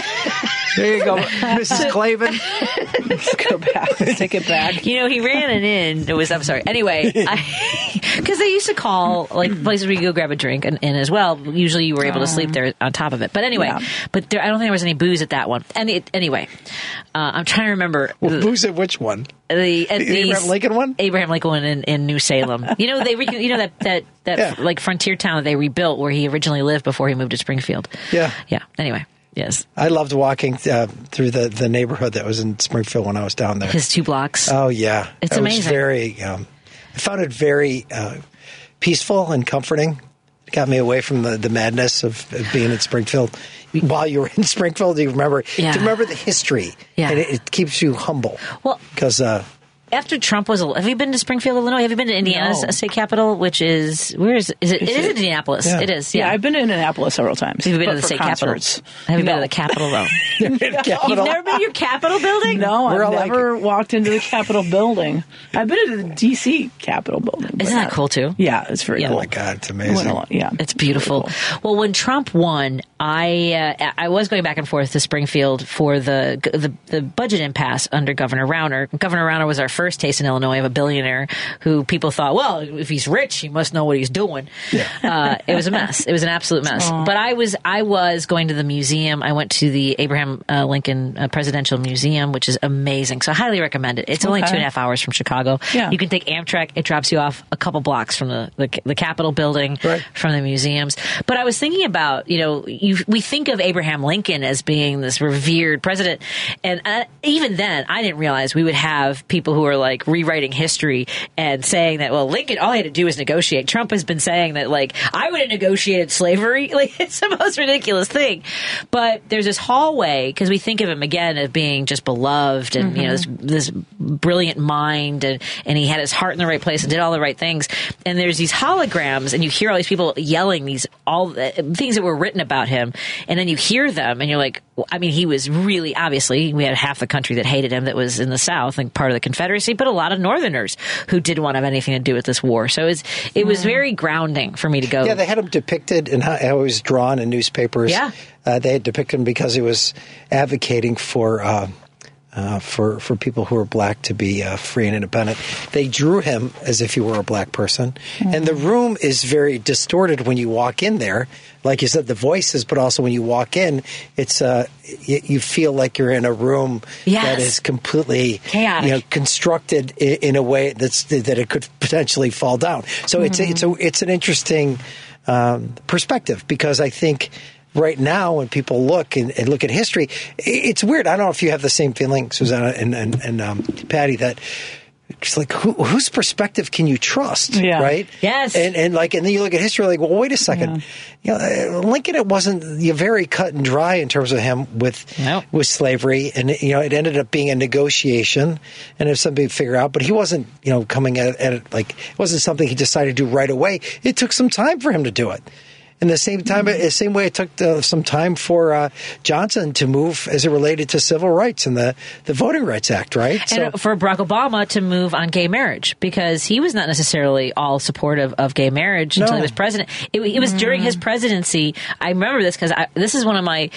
There you go, *laughs* Mrs. Clavin. Let's *laughs* go back. Take it back. you know, he ran an inn. It was. I'm sorry. Anyway, *laughs* because they used to call like places where you go grab a drink and inn as well. Usually, you were able to sleep there on top of it. But anyway, Yeah. but there, I don't think there was any booze at that one. And it, anyway, uh, I'm trying to remember. the- Who's at which one? the, at The Abraham Lincoln one? Abraham Lincoln one in, in New Salem. You know they re, you know that that that Yeah. like frontier town that they rebuilt where he originally lived before he moved to Springfield. Yeah. Yeah. Anyway, yes, I loved walking uh, through the, the neighborhood that was in Springfield when I was down there. his two blocks. Oh yeah, It's It amazing. very. Um, I found it very uh, peaceful and comforting. It got me away from the, the madness of, of being in Springfield. While you were in *laughs* Springfield, do you remember? Yeah. To remember the history, Yeah. and it, it keeps you humble. Well- because uh, After Trump was, have you been to Springfield, Illinois? Have you been to Indiana's No. state capital, which is where is is it? It is it? Indianapolis. Yeah. It is. Yeah, Yeah. I've been to Indianapolis several times. Have you been to the state concerts. capital? Have you been to the Capitol though? *laughs* Capitol. You've never been to your Capitol building? No, We're I've all like- never walked into the Capitol building. I've been to the D.C. Capitol building. Isn't that cool too? Yeah, it's very Yeah. cool. Oh my God, it's I went amazing. a Yeah, It's beautiful. Really Well, when Trump won, I uh, I was going back and forth to Springfield for the, the the budget impasse under Governor Rauner. Governor Rauner was our first taste in Illinois of a billionaire who people thought, well, if he's rich, he must know what he's doing. Uh, it was a mess. It was an absolute mess. Aw. But I was I was going to the museum. I went to the Abraham uh, Lincoln uh, Presidential Museum, which is amazing. So I highly recommend it. It's only two and a half hours from Chicago. Yeah. You can take Amtrak. It drops you off a couple blocks from the the, the Capitol building, from the museums. But I was thinking about you know you, we think of Abraham Lincoln as being this revered president, and uh, even then I didn't realize we would have people who are like rewriting history and saying that well Lincoln all he had to do was negotiate. Trump has been saying that like I would have negotiated slavery. *laughs* Like it's the most ridiculous thing. But there's this hallway because we think of him again as being just beloved and you know this, mm-hmm. this brilliant mind and, and he had his heart in the right place and did all the right things. And there's these holograms and you hear all these people yelling these all the things that were written about him and then you hear them and you're like well, I mean he was really obviously we had half the country that hated him that was in the South and part of the Confederacy, but a lot of Northerners who didn't want to have anything to do with this war. So it was it was very grounding for me to go. Yeah, they had him depicted and how how he was drawn in newspapers. Yeah. uh, they had depicted him because he was advocating for. Uh, uh, for for people who are black to be uh, free and independent, they drew him as if he were a black person, and the room is very distorted when you walk in there. Like you said, the voices, but also when you walk in, it's uh, y- you feel like you're in a room Yes. that is completely Chaotic. you know, constructed in, in a way that's that it could potentially fall down. So it's a, it's a it's an interesting um, perspective because I think right now when people look and, and look at history, it's weird. I don't know if you have the same feeling, Susanna and and, and um, Patti, that. It's like who, whose perspective can you trust, Yeah. right? Yes. and and like and then you look at history, like, well, wait a second, you know, uh, Lincoln, it wasn't you know, very cut and dry in terms of him with No. with slavery, and you know, it ended up being a negotiation, and if somebody figure out, but he wasn't, you know, coming at, at it like it wasn't something he decided to do right away. It took some time for him to do it. And the same time, the same way it took uh, some time for uh, Johnson to move as it related to civil rights and the, the Voting Rights Act, right? and for Barack Obama to move on gay marriage because he was not necessarily all supportive of gay marriage until he was president. It, it was during his presidency. I remember this because this is one of my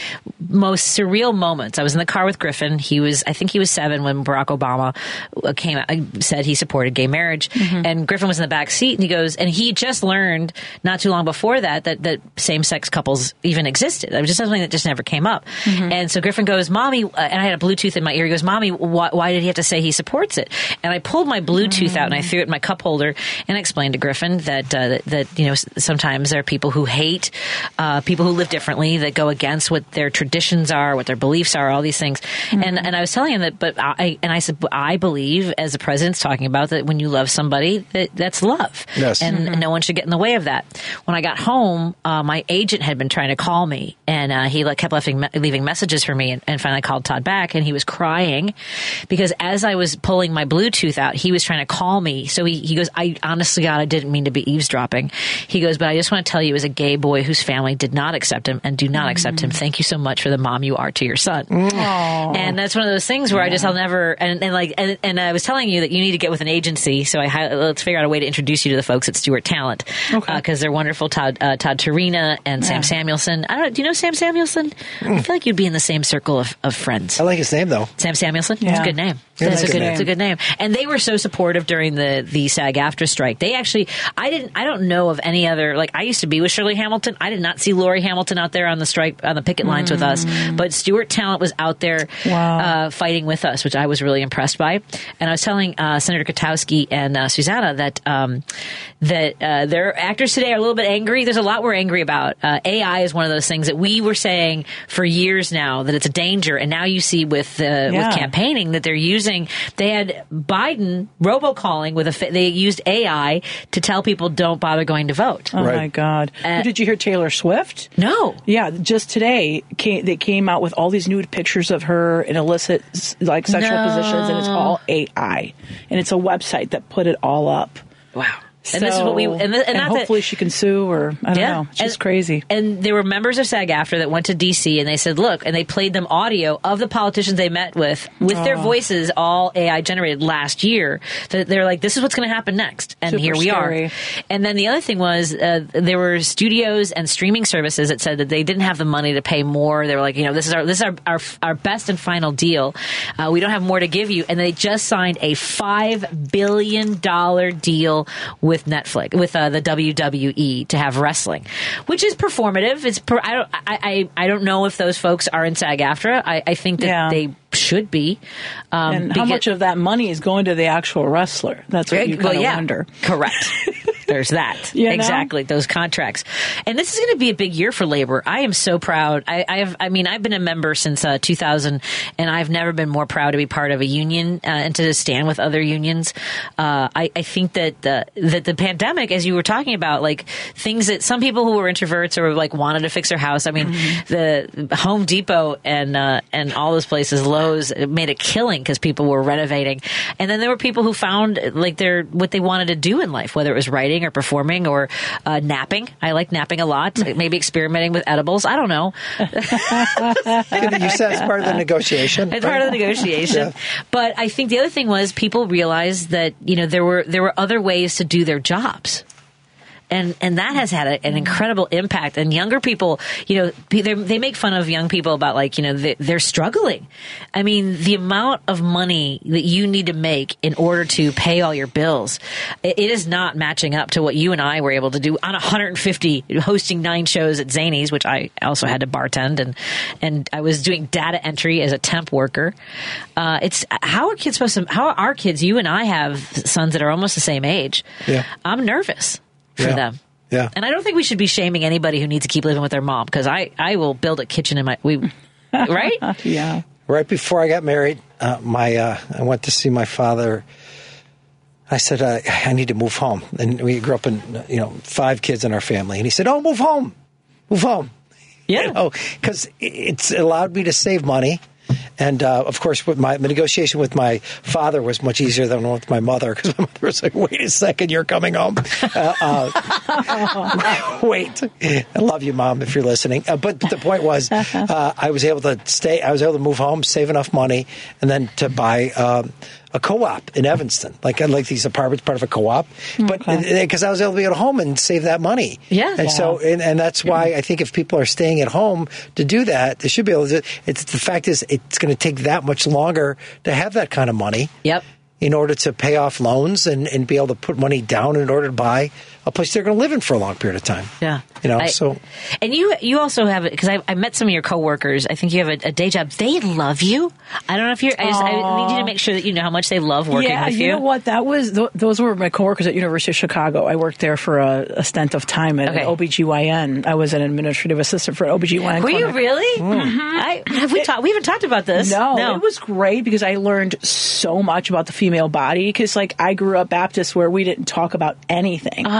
most surreal moments. I was in the car with Griffin. He was, I think he was seven when Barack Obama uh, came out, said he supported gay marriage, and Griffin was in the back seat, and he goes, and he just learned not too long before that that that same sex couples even existed. It was just something that just never came up. And so Griffin goes, "Mommy," uh, and I had a Bluetooth in my ear. He goes, "Mommy, why, why did he have to say he supports it?" And I pulled my Bluetooth out and I threw it in my cup holder and I explained to Griffin that uh, that, that you know sometimes there are people who hate uh, people who live differently that go against what their traditions are, what their beliefs are, all these things. And and I was telling him that, but I and I said I believe as the president's talking about that when you love somebody that that's love, Yes. and no one should get in the way of that. When I got home, uh, my agent had been trying to call me, and uh, he like kept leaving, leaving messages for me, and, and finally called Todd back, and he was crying because as I was pulling my Bluetooth out, he was trying to call me. So he, he goes, "I honestly, God, I didn't mean to be eavesdropping." He goes, "But I just want to tell you, as a gay boy whose family did not accept him and do not accept him, thank you so much for the mom you are to your son." And that's one of those things where I just I'll never and, and like and, and I was telling you that you need to get with an agency. So I let's figure out a way to introduce you to the folks at Stewart Talent because they're wonderful. Todd uh, Todd Tarina and Sam Samuelson. I don't know. Do you know Sam Samuelson? I feel like you'd be in the same circle of, of friends. I like his name though. Sam Samuelson. It's Yeah. a good name. Yeah, That's a that's a good. good It's a good name. And they were so supportive during the the SAG-AFTRA strike. They actually, I didn't, I don't know of any other. Like I used to be with Shirley Hamilton. I did not see Lori Hamilton out there on the strike on the picket lines with us, but Stewart Talent was out there Wow. uh, fighting with us, which I was really impressed by. And I was telling uh, Senator Kotowski and uh, Susanna that um, that uh, their actors today are a little bit angry. There's a lot we're angry about. Uh, AI is one of those things that we were saying for years now that it's a danger, and now you see with uh, Yeah. with campaigning that they're using. They had Biden robocalling with a. They used AI to tell people don't bother going to vote. Oh Right. my God! Uh, Did you hear Taylor Swift? No. Yeah, just today came, they came out with all these nude pictures of her in illicit like sexual No. positions, and it's all AI, and it's a website that put it all up. Wow. And this is what we So- and, th- and, that- hopefully she can sue or I don't know. It's just and, crazy. And there were members of SAG-AFTRA that went to DC and they said, look, and they played them audio of the politicians they met with, with their Oh. voices all AI generated last year. That they're like, this is what's going to happen next. And Super here we scary. are. And then the other thing was, uh, there were studios and streaming services that said that they didn't have the money to pay more. They were like, you know, this is our, this is our, our, our best and final deal. Uh, we don't have more to give you. And they just signed a $5 billion deal with Netflix, with uh, the WWE to have wrestling, which is performative. It's per, I don't I, I I don't know if those folks are in SAG-AFTRA. I, I think that Yeah. they should be. Um, and how because- much of that money is going to the actual wrestler? That's what you well, kind of yeah, wonder. Correct. *laughs* There's that. You know? Exactly. Those contracts. And this is going to be a big year for labor. I am so proud. I, I have, I mean, I've been a member since uh, 2000 and I've never been more proud to be part of a union uh, and to stand with other unions. Uh, I, I think that the, that the pandemic, as you were talking about, like things that some people who were introverts or like wanted to fix their house. I mean, Mm-hmm. the Home Depot and, uh, and all those places, Lowe's made a killing because people were renovating. And then there were people who found like their, what they wanted to do in life, whether it was writing or performing or uh, napping. I like napping a lot. *laughs* Maybe experimenting with edibles. I don't know. *laughs* you said it's part of the negotiation. It's part of the negotiation. *laughs* Yeah. But I think the other thing was people realized that you know there were there were other ways to do their jobs. And and that has had a, an incredible impact. And younger people, you know, they they make fun of young people about like you know they, they're struggling. I mean, the amount of money that you need to make in order to pay all your bills, it, is not matching up to what you and I were able to do on 150 hosting nine shows at Zanies, which I also had to bartend and and I was doing data entry as a temp worker. Uh, it's how are kids supposed to? How are our kids? You and I have sons that are almost the same age. Yeah. I'm nervous for Yeah. them. Yeah. And I don't think we should be shaming anybody who needs to keep living with their mom because I, I will build a kitchen in my we *laughs* right yeah. Right before I got married, uh, my uh, I went to see my father. I said uh, I need to move home, and we grew up in you know five kids in our family, and he said, "Oh, move home, move home." Yeah. Oh, because it's allowed me to save money. And uh, of course, with my the negotiation with my father was much easier than with my mother because my mother was like, "Wait a second, you're coming home." Uh, uh, *laughs* wait, I love you, mom, if you're listening. Uh, but the point was, uh, I was able to stay. I was able to move home, save enough money, and then to buy. A co-op in Evanston, like like these apartments, part of a co-op, but because I was able to be at home and save that money, Yeah. and so and, and that's why I think if people are staying at home to do that, they should be able to. It's the fact is it's going to take that much longer to have that kind of money. Yep. In order to pay off loans and, and be able to put money down in order to buy a place they're going to live in for a long period of time. Yeah. You know, I- so And you you also have because I, I met some of your coworkers. I think you have a, a day job. They love you. I don't know if you're. I just I need you to make sure that you know how much they love working yeah, with you you. know what? That was th- those were my coworkers at University of Chicago. I worked there for a, a stint of time at Okay. OBGYN. I was an administrative assistant for an OBGYN. Were you clinic. really? Hmm. Mm-hmm. I, have we talked? We haven't talked about this. No, it was great because I learned so much about the female body. Because like I grew up Baptist where we didn't talk about anything. Oh,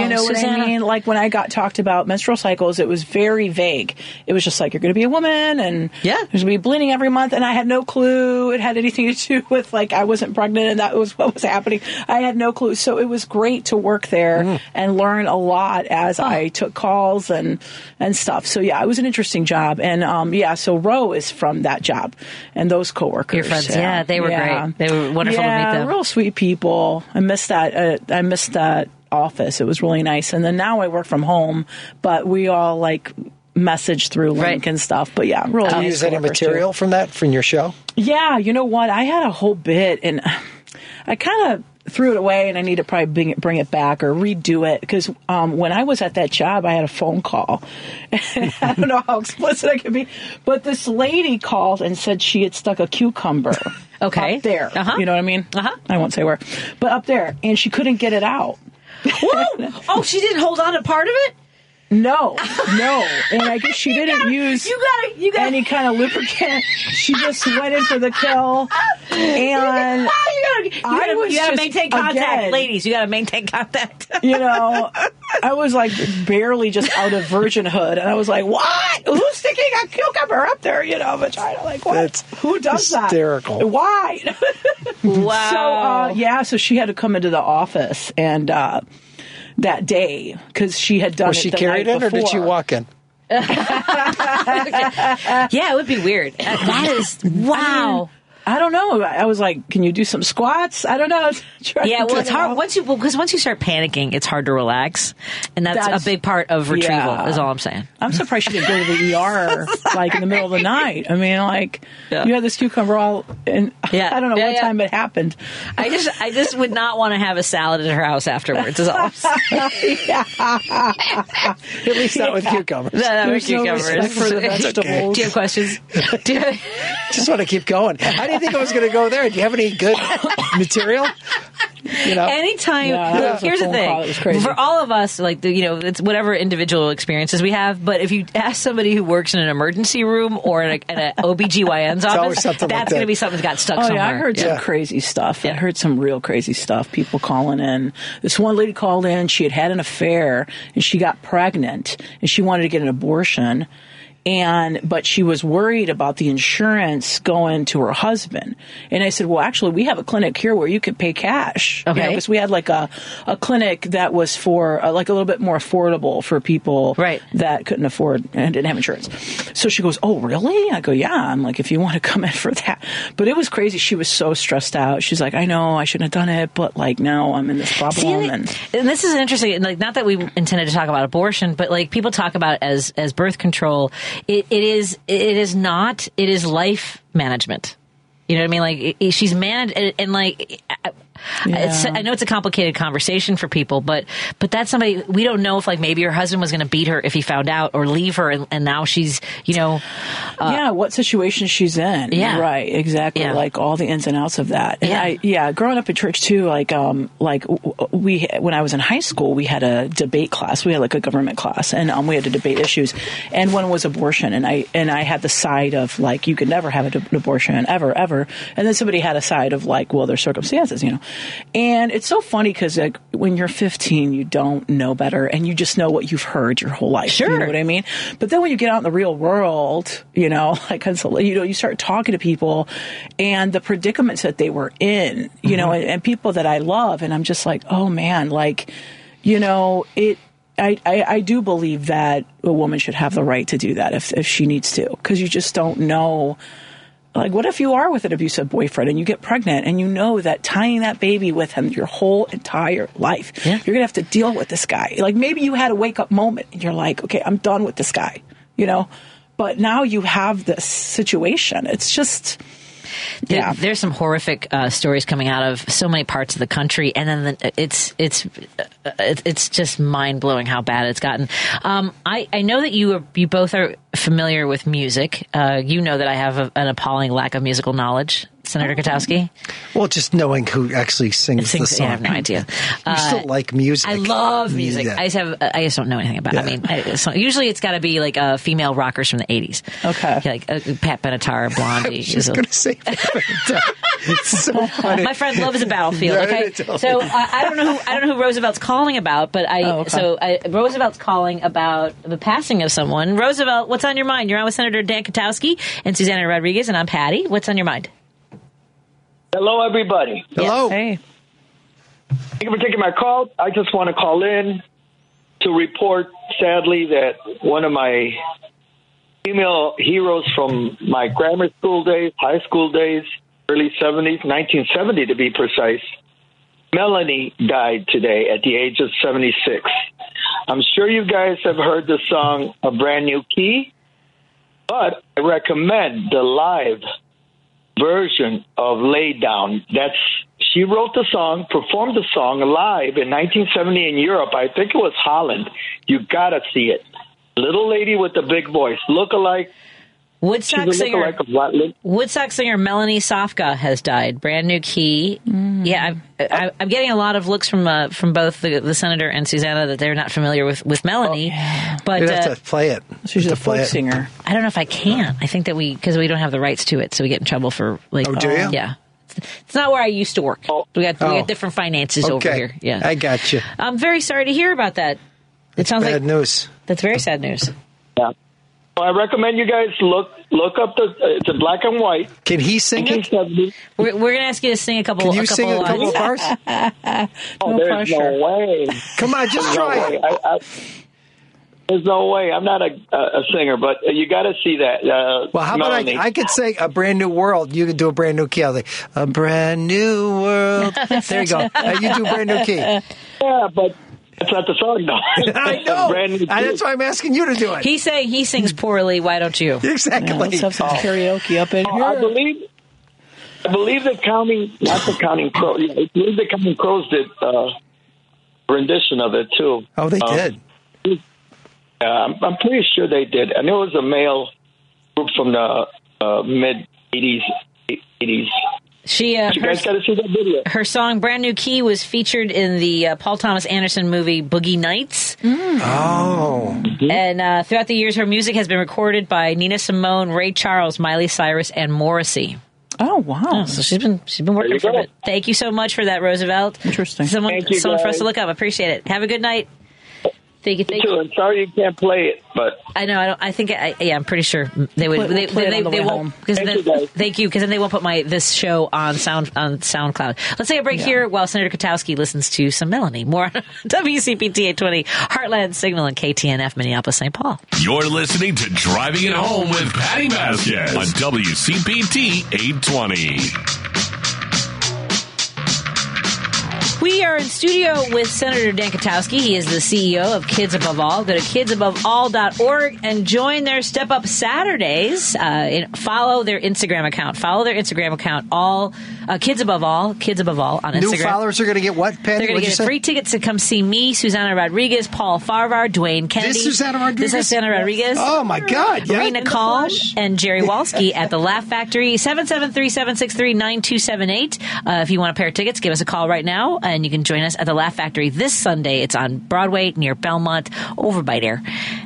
you know what I mean? Like when I got talked about menstrual cycles, it was very vague. It was just like you're going to be a woman and Yeah. there's going to be bleeding every month, and I had no clue it had anything to do with like I wasn't pregnant and that was what was happening. I had no clue. So it was great to work there and learn a lot as I took calls and and stuff. So yeah, it was an interesting job. And um, yeah, so Roe is from that job and those coworkers. Your friends, yeah, they were great. They were wonderful to meet Yeah, them. Real sweet people. I missed that. Uh, I missed that office. It was really nice. And then now I work from home, but we all like message through link Right. and stuff. But yeah, really do you nice use any coworkers, too. material from that from your show? Yeah, you know what? I had a whole bit, and I kind of threw it away, and I need to probably bring it, bring it back or redo it because um, when I was at that job, I had a phone call. *laughs* I don't know how explicit I can be, but this lady called and said she had stuck a cucumber. *laughs* Okay. up there. Uh-huh. You know what I mean? Uh-huh. I won't say where, but up there, and she couldn't get it out. Whoa! Oh, she didn't hold on to part of it. No, no, and I guess she didn't gotta- use you gotta- you gotta- any kind of lubricant. She just went in for the kill, *laughs* and you gotta, you I gotta, was you gotta just- maintain contact, again- ladies. You gotta maintain contact. you know, I was like barely just out of virginhood, and I was like, "What? Who's sticking a cucumber up there?" You know, vagina? Like what? That's Who does that? hysterical. that? Why? wow. *laughs* So uh, yeah, so she had to come into the office, and uh, that day because she had done Was it she the carried night in, or did she walk in? *laughs* yeah, it would be weird. That is wow. I don't know. I was like, "Can you do some squats?" I don't know. *laughs* Yeah, well, it's hard once you because once you start panicking, it's hard to relax, and that's, That's- a big part of retrieval. yeah. Is all I'm saying. I'm surprised she didn't go to the *laughs* ER like in the middle of the night. I mean, like Yeah. you had this cucumber all, and *laughs* Yeah. I don't know Yeah, what time it happened. I just I just would not want to have a salad at her house afterwards. Is all. I'm saying. At least not with cucumbers. No, no, There's no cucumbers. for the vegetables. Do you have questions? Do you- Just want to keep going. How do you think I was going to go there? Do you have any good *laughs* material? You know, Anytime. Yeah, that look, was a here's the thing. call. It was crazy. For all of us, like the, you know, it's whatever individual experiences we have. But if you ask somebody who works in an emergency room or in, an *laughs* OBGYN's always office, something like that's going to be something that got stuck Oh somewhere. yeah, I heard some crazy stuff. I heard some real crazy stuff. People calling in. This one lady called in. She had had an affair and she got pregnant and she wanted to get an abortion. And but she was worried about the insurance going to her husband. And I said, "Well, actually, we have a clinic here where you could pay cash. Okay. because we had like a a clinic that was for uh, like a little bit more affordable for people Right. that couldn't afford and didn't have insurance. So she goes, "Oh, really?" I go, "Yeah." I'm like, "If you want to *laughs* come in for that," but it was crazy. She was so stressed out. She's like, "I know I shouldn't have done it, but like now I'm in this problem." See, and, and and this is interesting. Like, not that we intended to talk about abortion, but like people talk about it as as birth control. It, it is it is not. It is life management. You know what I mean? Like she's managed, and, and like Yeah. I know it's a complicated conversation for people, but but that's somebody we don't know if like maybe her husband was going to beat her if he found out or leave her, and, and now she's you know yeah, what situation she's in? Uh, Yeah. right, exactly. Yeah. Like all the ins and outs of that. And Yeah. I, yeah, growing up in church too. Like, um, like we when I was in high school, we had a debate class. We had like a government class, and um, we had to debate issues. And one was abortion, and I and I had the side of like you could never have an abortion ever, ever. And then somebody had a side of like, well, there's circumstances, you know. And it's so funny because like when you're 15, you don't know better, and you just know what you've heard your whole life. You Sure. know what I mean? But then when you get out in the real world, you know, *laughs* like you know, you start talking to people and the predicaments that they were in, you know, mm-hmm. and, and people that I love, and I'm just like, oh man, like, you know, it. I, I, I do believe that a woman should have the right to do that if, if she needs to, because you just don't know. Like, what if you are with an abusive boyfriend and you get pregnant and you know that tying that baby with him your whole entire life, Yeah. you're gonna have to deal with this guy. Like, maybe you had a wake up moment and you're like, okay, I'm done with this guy, you know. But now you have this situation. It's just, There- yeah. there's some horrific uh, stories coming out of so many parts of the country, and then the, it's it's uh, it's it's just mind blowing how bad it's gotten. Um, I I know that you are, you both are familiar with music. Uh, you know that I have a, an appalling lack of musical knowledge, Senator Kotowski. well, just knowing who actually sings, Sings- the song. yeah, I have no idea. You still like music. I love music. Yeah. I just have. I just don't know anything about. it. I mean, I, so usually it's got to be like uh, female rockers from the '80s. Okay. Yeah, like uh, Pat Benatar, Blondie. *laughs* I was is just a- going to say it's so *laughs* funny. My friend loves a battlefield. Okay, I totally so uh, I don't know who I don't know who Roosevelt's calling about, but I Oh, okay. so I, Roosevelt's calling about the passing of someone. Roosevelt, what's on your mind? You're on with Senator Dan Kotowski and Susanna Rodriguez, and I'm Patti. What's on your mind? Hello, everybody. Hello. Hey, Thank you for taking my call. I just want to call in to report, sadly, that one of my female heroes from my grammar school days, high school days, early 70s, 1970 to be precise, Melanie died today at the age of 76. I'm sure you guys have heard the song A Brand New Key, but I recommend the live version of Lay Down. That's she wrote the song, performed the song live in 1970 in Europe. I think it was Holland. You gotta see it. Little lady with the big voice, look alike. She's Woodstock a singer lookalike of? Woodstock singer Melanie Safka has died. Brand new key. Yeah, I'm, I, I'm getting a lot of looks from uh, from both the, the senator and Susanna that they're not familiar with with Melanie. But You uh, to play it. she's You a have to play folk singer. I don't know if I can. I think that we because we don't have the rights to it, so we get in trouble for like. Oh, do you? Yeah, it's not where I used to work. We got we Oh. got different finances over here. Yeah, I got you. I'm very sorry to hear about that. It sounds Bad like news. that's very sad news. Yeah. I recommend you guys look look up the. It's in black and white. Can he sing it? We're, we're going to ask you to sing a couple. Can you a couple sing a couple of lines. bars? *laughs* Oh, No there's pressure. no way. Come on, just There's no try it. I, I, there's no way. I'm not a, a a singer, but you got to see that. Uh, Well, how about I, I could say a brand new world. You could do a brand new key. I'll say, a brand new world. *laughs* There you go. Uh, you do a brand new key. Yeah, but that's not the song, though. *laughs* I know. Brand new And that's why I'm asking you to do it. He's saying he sings poorly. Why don't you? *laughs* Exactly. Let's have some karaoke up in Oh, here. I believe. I believe the counting, not the counting crows. Yeah, I believe the counting crows did uh, rendition of it too. Oh, they Um, did. Yeah, I'm, I'm pretty sure they did. And it was a male group from the uh, mid '80s. '80s. She, uh, You her, guys got to see that video. her song "Brand New Key" was featured in the uh, Paul Thomas Anderson movie Boogie Nights. Oh. And uh, throughout the years, her music has been recorded by Nina Simone, Ray Charles, Miley Cyrus, and Morrissey. Oh wow! So she's been she's been working for it. Thank you so much for that, Roosevelt. Interesting. Someone, Thank you, someone for us to look up. Appreciate it. Have a good night. Thank you. Thank Too. I'm sorry you can't play it, but I know. I don't. I think. I, yeah, I'm pretty sure they would. Play- they, we'll play it they, on the they way won't. home. Because Thank then, you, thank you. Because then they won't put my this show on sound on SoundCloud. Let's take a break here while Senator Kotowski listens to some Melanie. More on *laughs* WCPT 820 Heartland Signal and KTNF Minneapolis St. Paul. You're listening to Driving It Home with Patti Vasquez on WCPT 820. We are in studio with Senator Dan Kotowski. He is the CEO of Kids Above All. Go to kidsaboveall.org and join their Step Up Saturdays. Uh, follow their Instagram account. Follow their Instagram account. All uh, Kids Above All. Kids Above All on Instagram. New followers are going to get what, Patti? They're going to get free tickets to come see me, Susanna Rodriguez, Paul Farahvar, Dwayne Kennedy. This is Susanna Rodriguez? This is Susanna Rodriguez. Oh, my God. Yeah. Marina Kalm and Jerry Walski at the Laugh Factory, 773-763-9278. Uh, if you want a pair of tickets, give us a call right now, and you can join us at the Laugh Factory this Sunday. It's on Broadway near Belmont, over by there.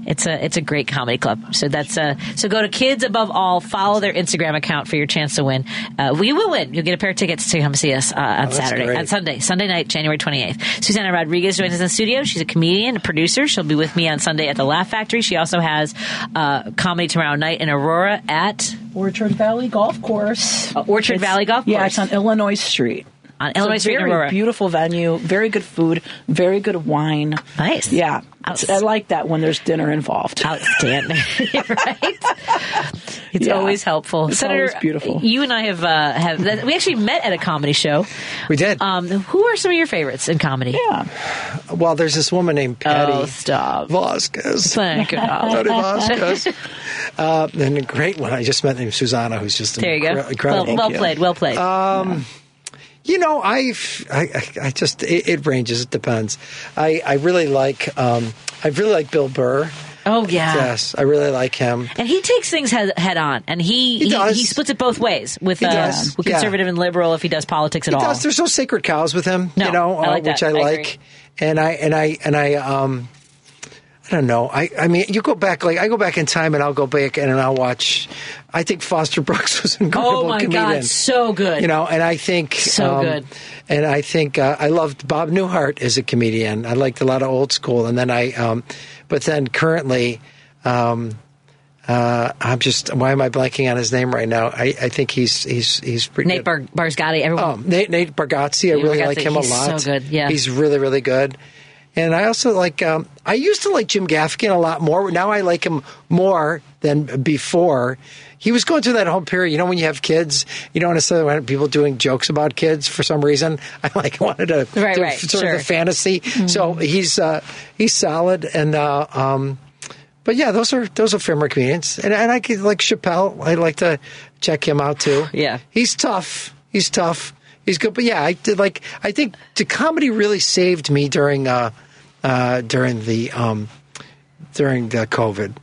It's a it's a great comedy club. So that's uh, so go to Kids Above All, follow their Instagram account for your chance to win. Uh, we will win. You'll get a pair of tickets to come see us uh, on Oh, Saturday, great. on Sunday, Sunday night, January 28th. Susanna Rodriguez joins us in the studio. She's a comedian, a producer. She'll be with me on Sunday at the Laugh Factory. She also has uh, comedy tomorrow night in Aurora at Orchard Valley Golf Course. Uh, Orchard It's- Valley Golf Yeah, it's on Illinois Street. On Illinois a Street in very Aurora. beautiful venue, very good food, very good wine. Nice. Yeah, It's- I like that when there's dinner involved. Outstanding, *laughs* *laughs* right? It's Yeah. always helpful. It's Senator, always beautiful. You and I have uh, have we actually met at a comedy show. We did. Um, who are some of your favorites in comedy? Yeah, Well, there's this woman named Patti Oh, stop. Vasquez. Thank you. *laughs* Patti Vasquez. uh, and a great one I just met named Susanna, who's just There you go. incredible. Well, well played. Well played. Um, you know, I've, I, I, I just it, it ranges. It depends. I, I really like, um, I really like Bill Burr. oh yeah. Yes, I really like him. And he takes things head, head on, and he He he, he splits it both ways with uh, with yeah. conservative and liberal if he does politics at He all. does. There's no sacred cows with him. No, you know, I like uh, which. I I like. agree. and I and I and I um. I don't know. I, I mean, you go back like I go back in time, and I'll go back and I'll watch. I think Foster *laughs* Brooks was an incredible oh my comedian. god, so good. you know, and I think So um, good. And I think uh, I loved Bob Newhart as a comedian. I liked a lot of old school, and then I, um, but then currently, um, uh, I'm just why am I blanking on his name right now? I, I think he's he's he's pretty Nate Bar- Barsgatti. Everyone. Oh, Nate, Nate Bargatze, I Nate really like him a he's lot. so good, yeah. he's really really good. And I also like. Um, I used to like Jim Gaffigan a lot more. Now I like him more than before. He was going through that whole period. You know, when you have kids, you don't necessarily want people doing jokes about kids for some reason. *laughs* I like wanted to Right, do right, sort sure. of the fantasy. So he's uh, he's solid and. Uh, um, but yeah, those are those are famous comedians, and and I could like Chappelle. I like to check him out too. Yeah. he's tough. He's tough. He's good. But yeah, I did like. I think the comedy really saved me during uh, uh, during the um, during the COVID.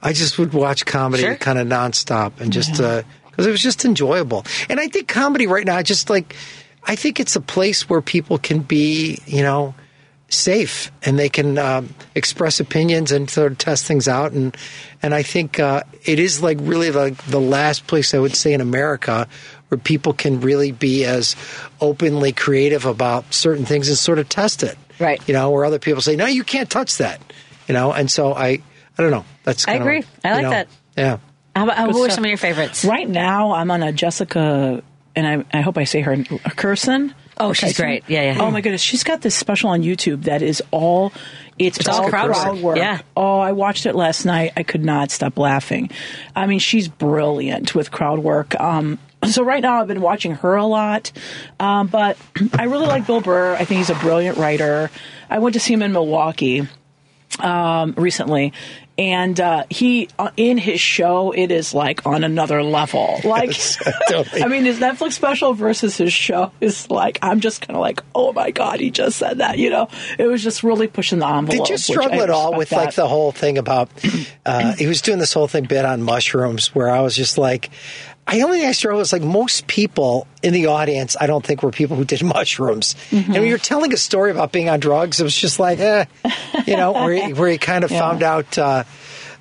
I just would watch comedy Sure. kind of nonstop and just because it was just enjoyable. And I think comedy right now, just like I think it's a place where people can be, you know, safe and they can um, express opinions and sort of test things out. And and I think uh, it is like really like the last place I would say in America where people can really be as openly creative about certain things and sort of test it. Right. You know, where other people say, no, you can't touch that. You know, and so I I don't know. That's I kinda, agree. I you like know, that. Yeah. How about, Good who are some of your favorites? Right now, I'm on a Jessica, and I, I hope I say her Kirson. Oh, she's Kirson. great. Yeah, yeah. Oh my goodness, she's got this special on YouTube that is all. It's, It's all all crowd crowd, work. work. Yeah. Oh, I watched it last night. I could not stop laughing. I mean, she's brilliant with crowd work. Um, so right now, I've been watching her a lot, um, but *clears throat* I really like Bill Burr. I think he's a brilliant writer. I went to see him in Milwaukee um, recently. And uh, he, uh, in his show, it is like on another level. *laughs* Like, totally. I mean, his Netflix special versus his show is like, I'm just kind of like, oh my God, he just said that. You know, it was just really pushing the envelope. Did you struggle at all with that. like the whole thing about? Uh, he was doing this whole thing bit on mushrooms, where I was just like, I only thing I struggled was like most people in the audience. I don't think were people who did *laughs* mushrooms. Mm-hmm. And when you're telling a story about being on drugs, it was just like, eh, you know, where he, where he kind of *laughs* Yeah. found out. Uh,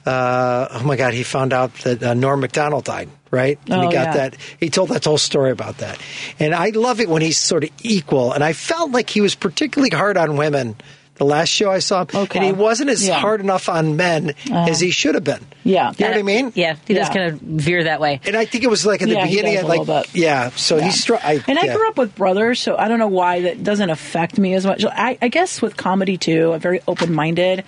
uh, oh my God, he found out that uh, Norm Macdonald died. Right, and he Oh, got yeah. that. He told that whole story about that, and I love it when he's sort of equal. And I felt like he was particularly hard on women. The last show I saw him, Okay. and he wasn't as Yeah. hard enough on men as he should have been. Yeah. you know what I mean? Yeah, he does kind of veer that way. And I think it was like at the Yeah, he beginning, does I a like, bit. yeah. So Yeah. he's strong. And I grew up with brothers, so I don't know why that doesn't affect me as much. I, I guess with comedy too, I'm very open minded,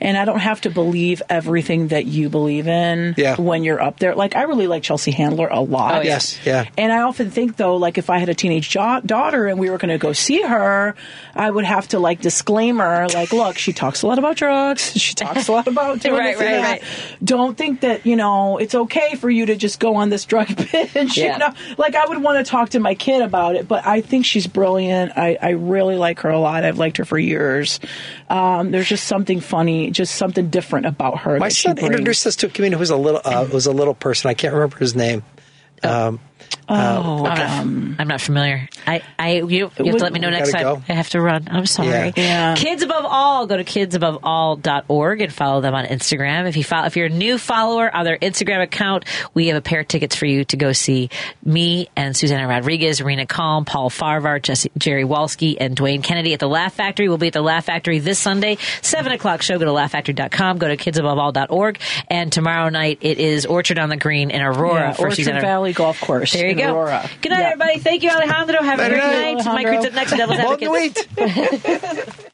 and I don't have to believe everything that you believe in Yeah. when you're up there. Like I really like Chelsea Handler a lot. Oh, yeah. Yes, yeah. And I often think though, like if I had a teenage jo- daughter and we were going to go see her, I would have to like disclaimer, like, look, she talks a lot about drugs. *laughs* She talks a lot about doing *laughs* Right, right, that. right. Don't think that you know it's okay for you to just go on this drug *laughs* binge. Yeah. You know, like I would want to talk to my kid about it, but I think she's brilliant. I, I really like her a lot. I've liked her for years. Um, there's just something funny, just something different about her. My son introduced us to a comedian who was a little uh, was a little person. I can't remember his name. Um, Oh, I'm, um, not, I'm not familiar. I, I you, you have to let me know next time. go. I have to run. I'm sorry. Yeah. Yeah. Kids above all, go to kidsaboveall.org and follow them on Instagram. If you follow, if you're a new follower on their Instagram account, we have a pair of tickets for you to go see me and Susanna Rodriguez, Rena Calm, Paul Farahvar, Jesse, Jerry Walski, and Dwayne Kennedy at the Laugh Factory. We'll be at the Laugh Factory this Sunday, seven o'clock show. Go to laughfactory.com. Go to kidsaboveall.org. And tomorrow night it is Orchard on the Green in Aurora yeah, for Orchard Susanna. Valley Golf Course. There you go. Aurora. Good night, Yeah. everybody. Thank you, Alejandro. Have a great night, night. Mike Alejandro. Ritz up next, Devil's Long Advocate. wait. *laughs*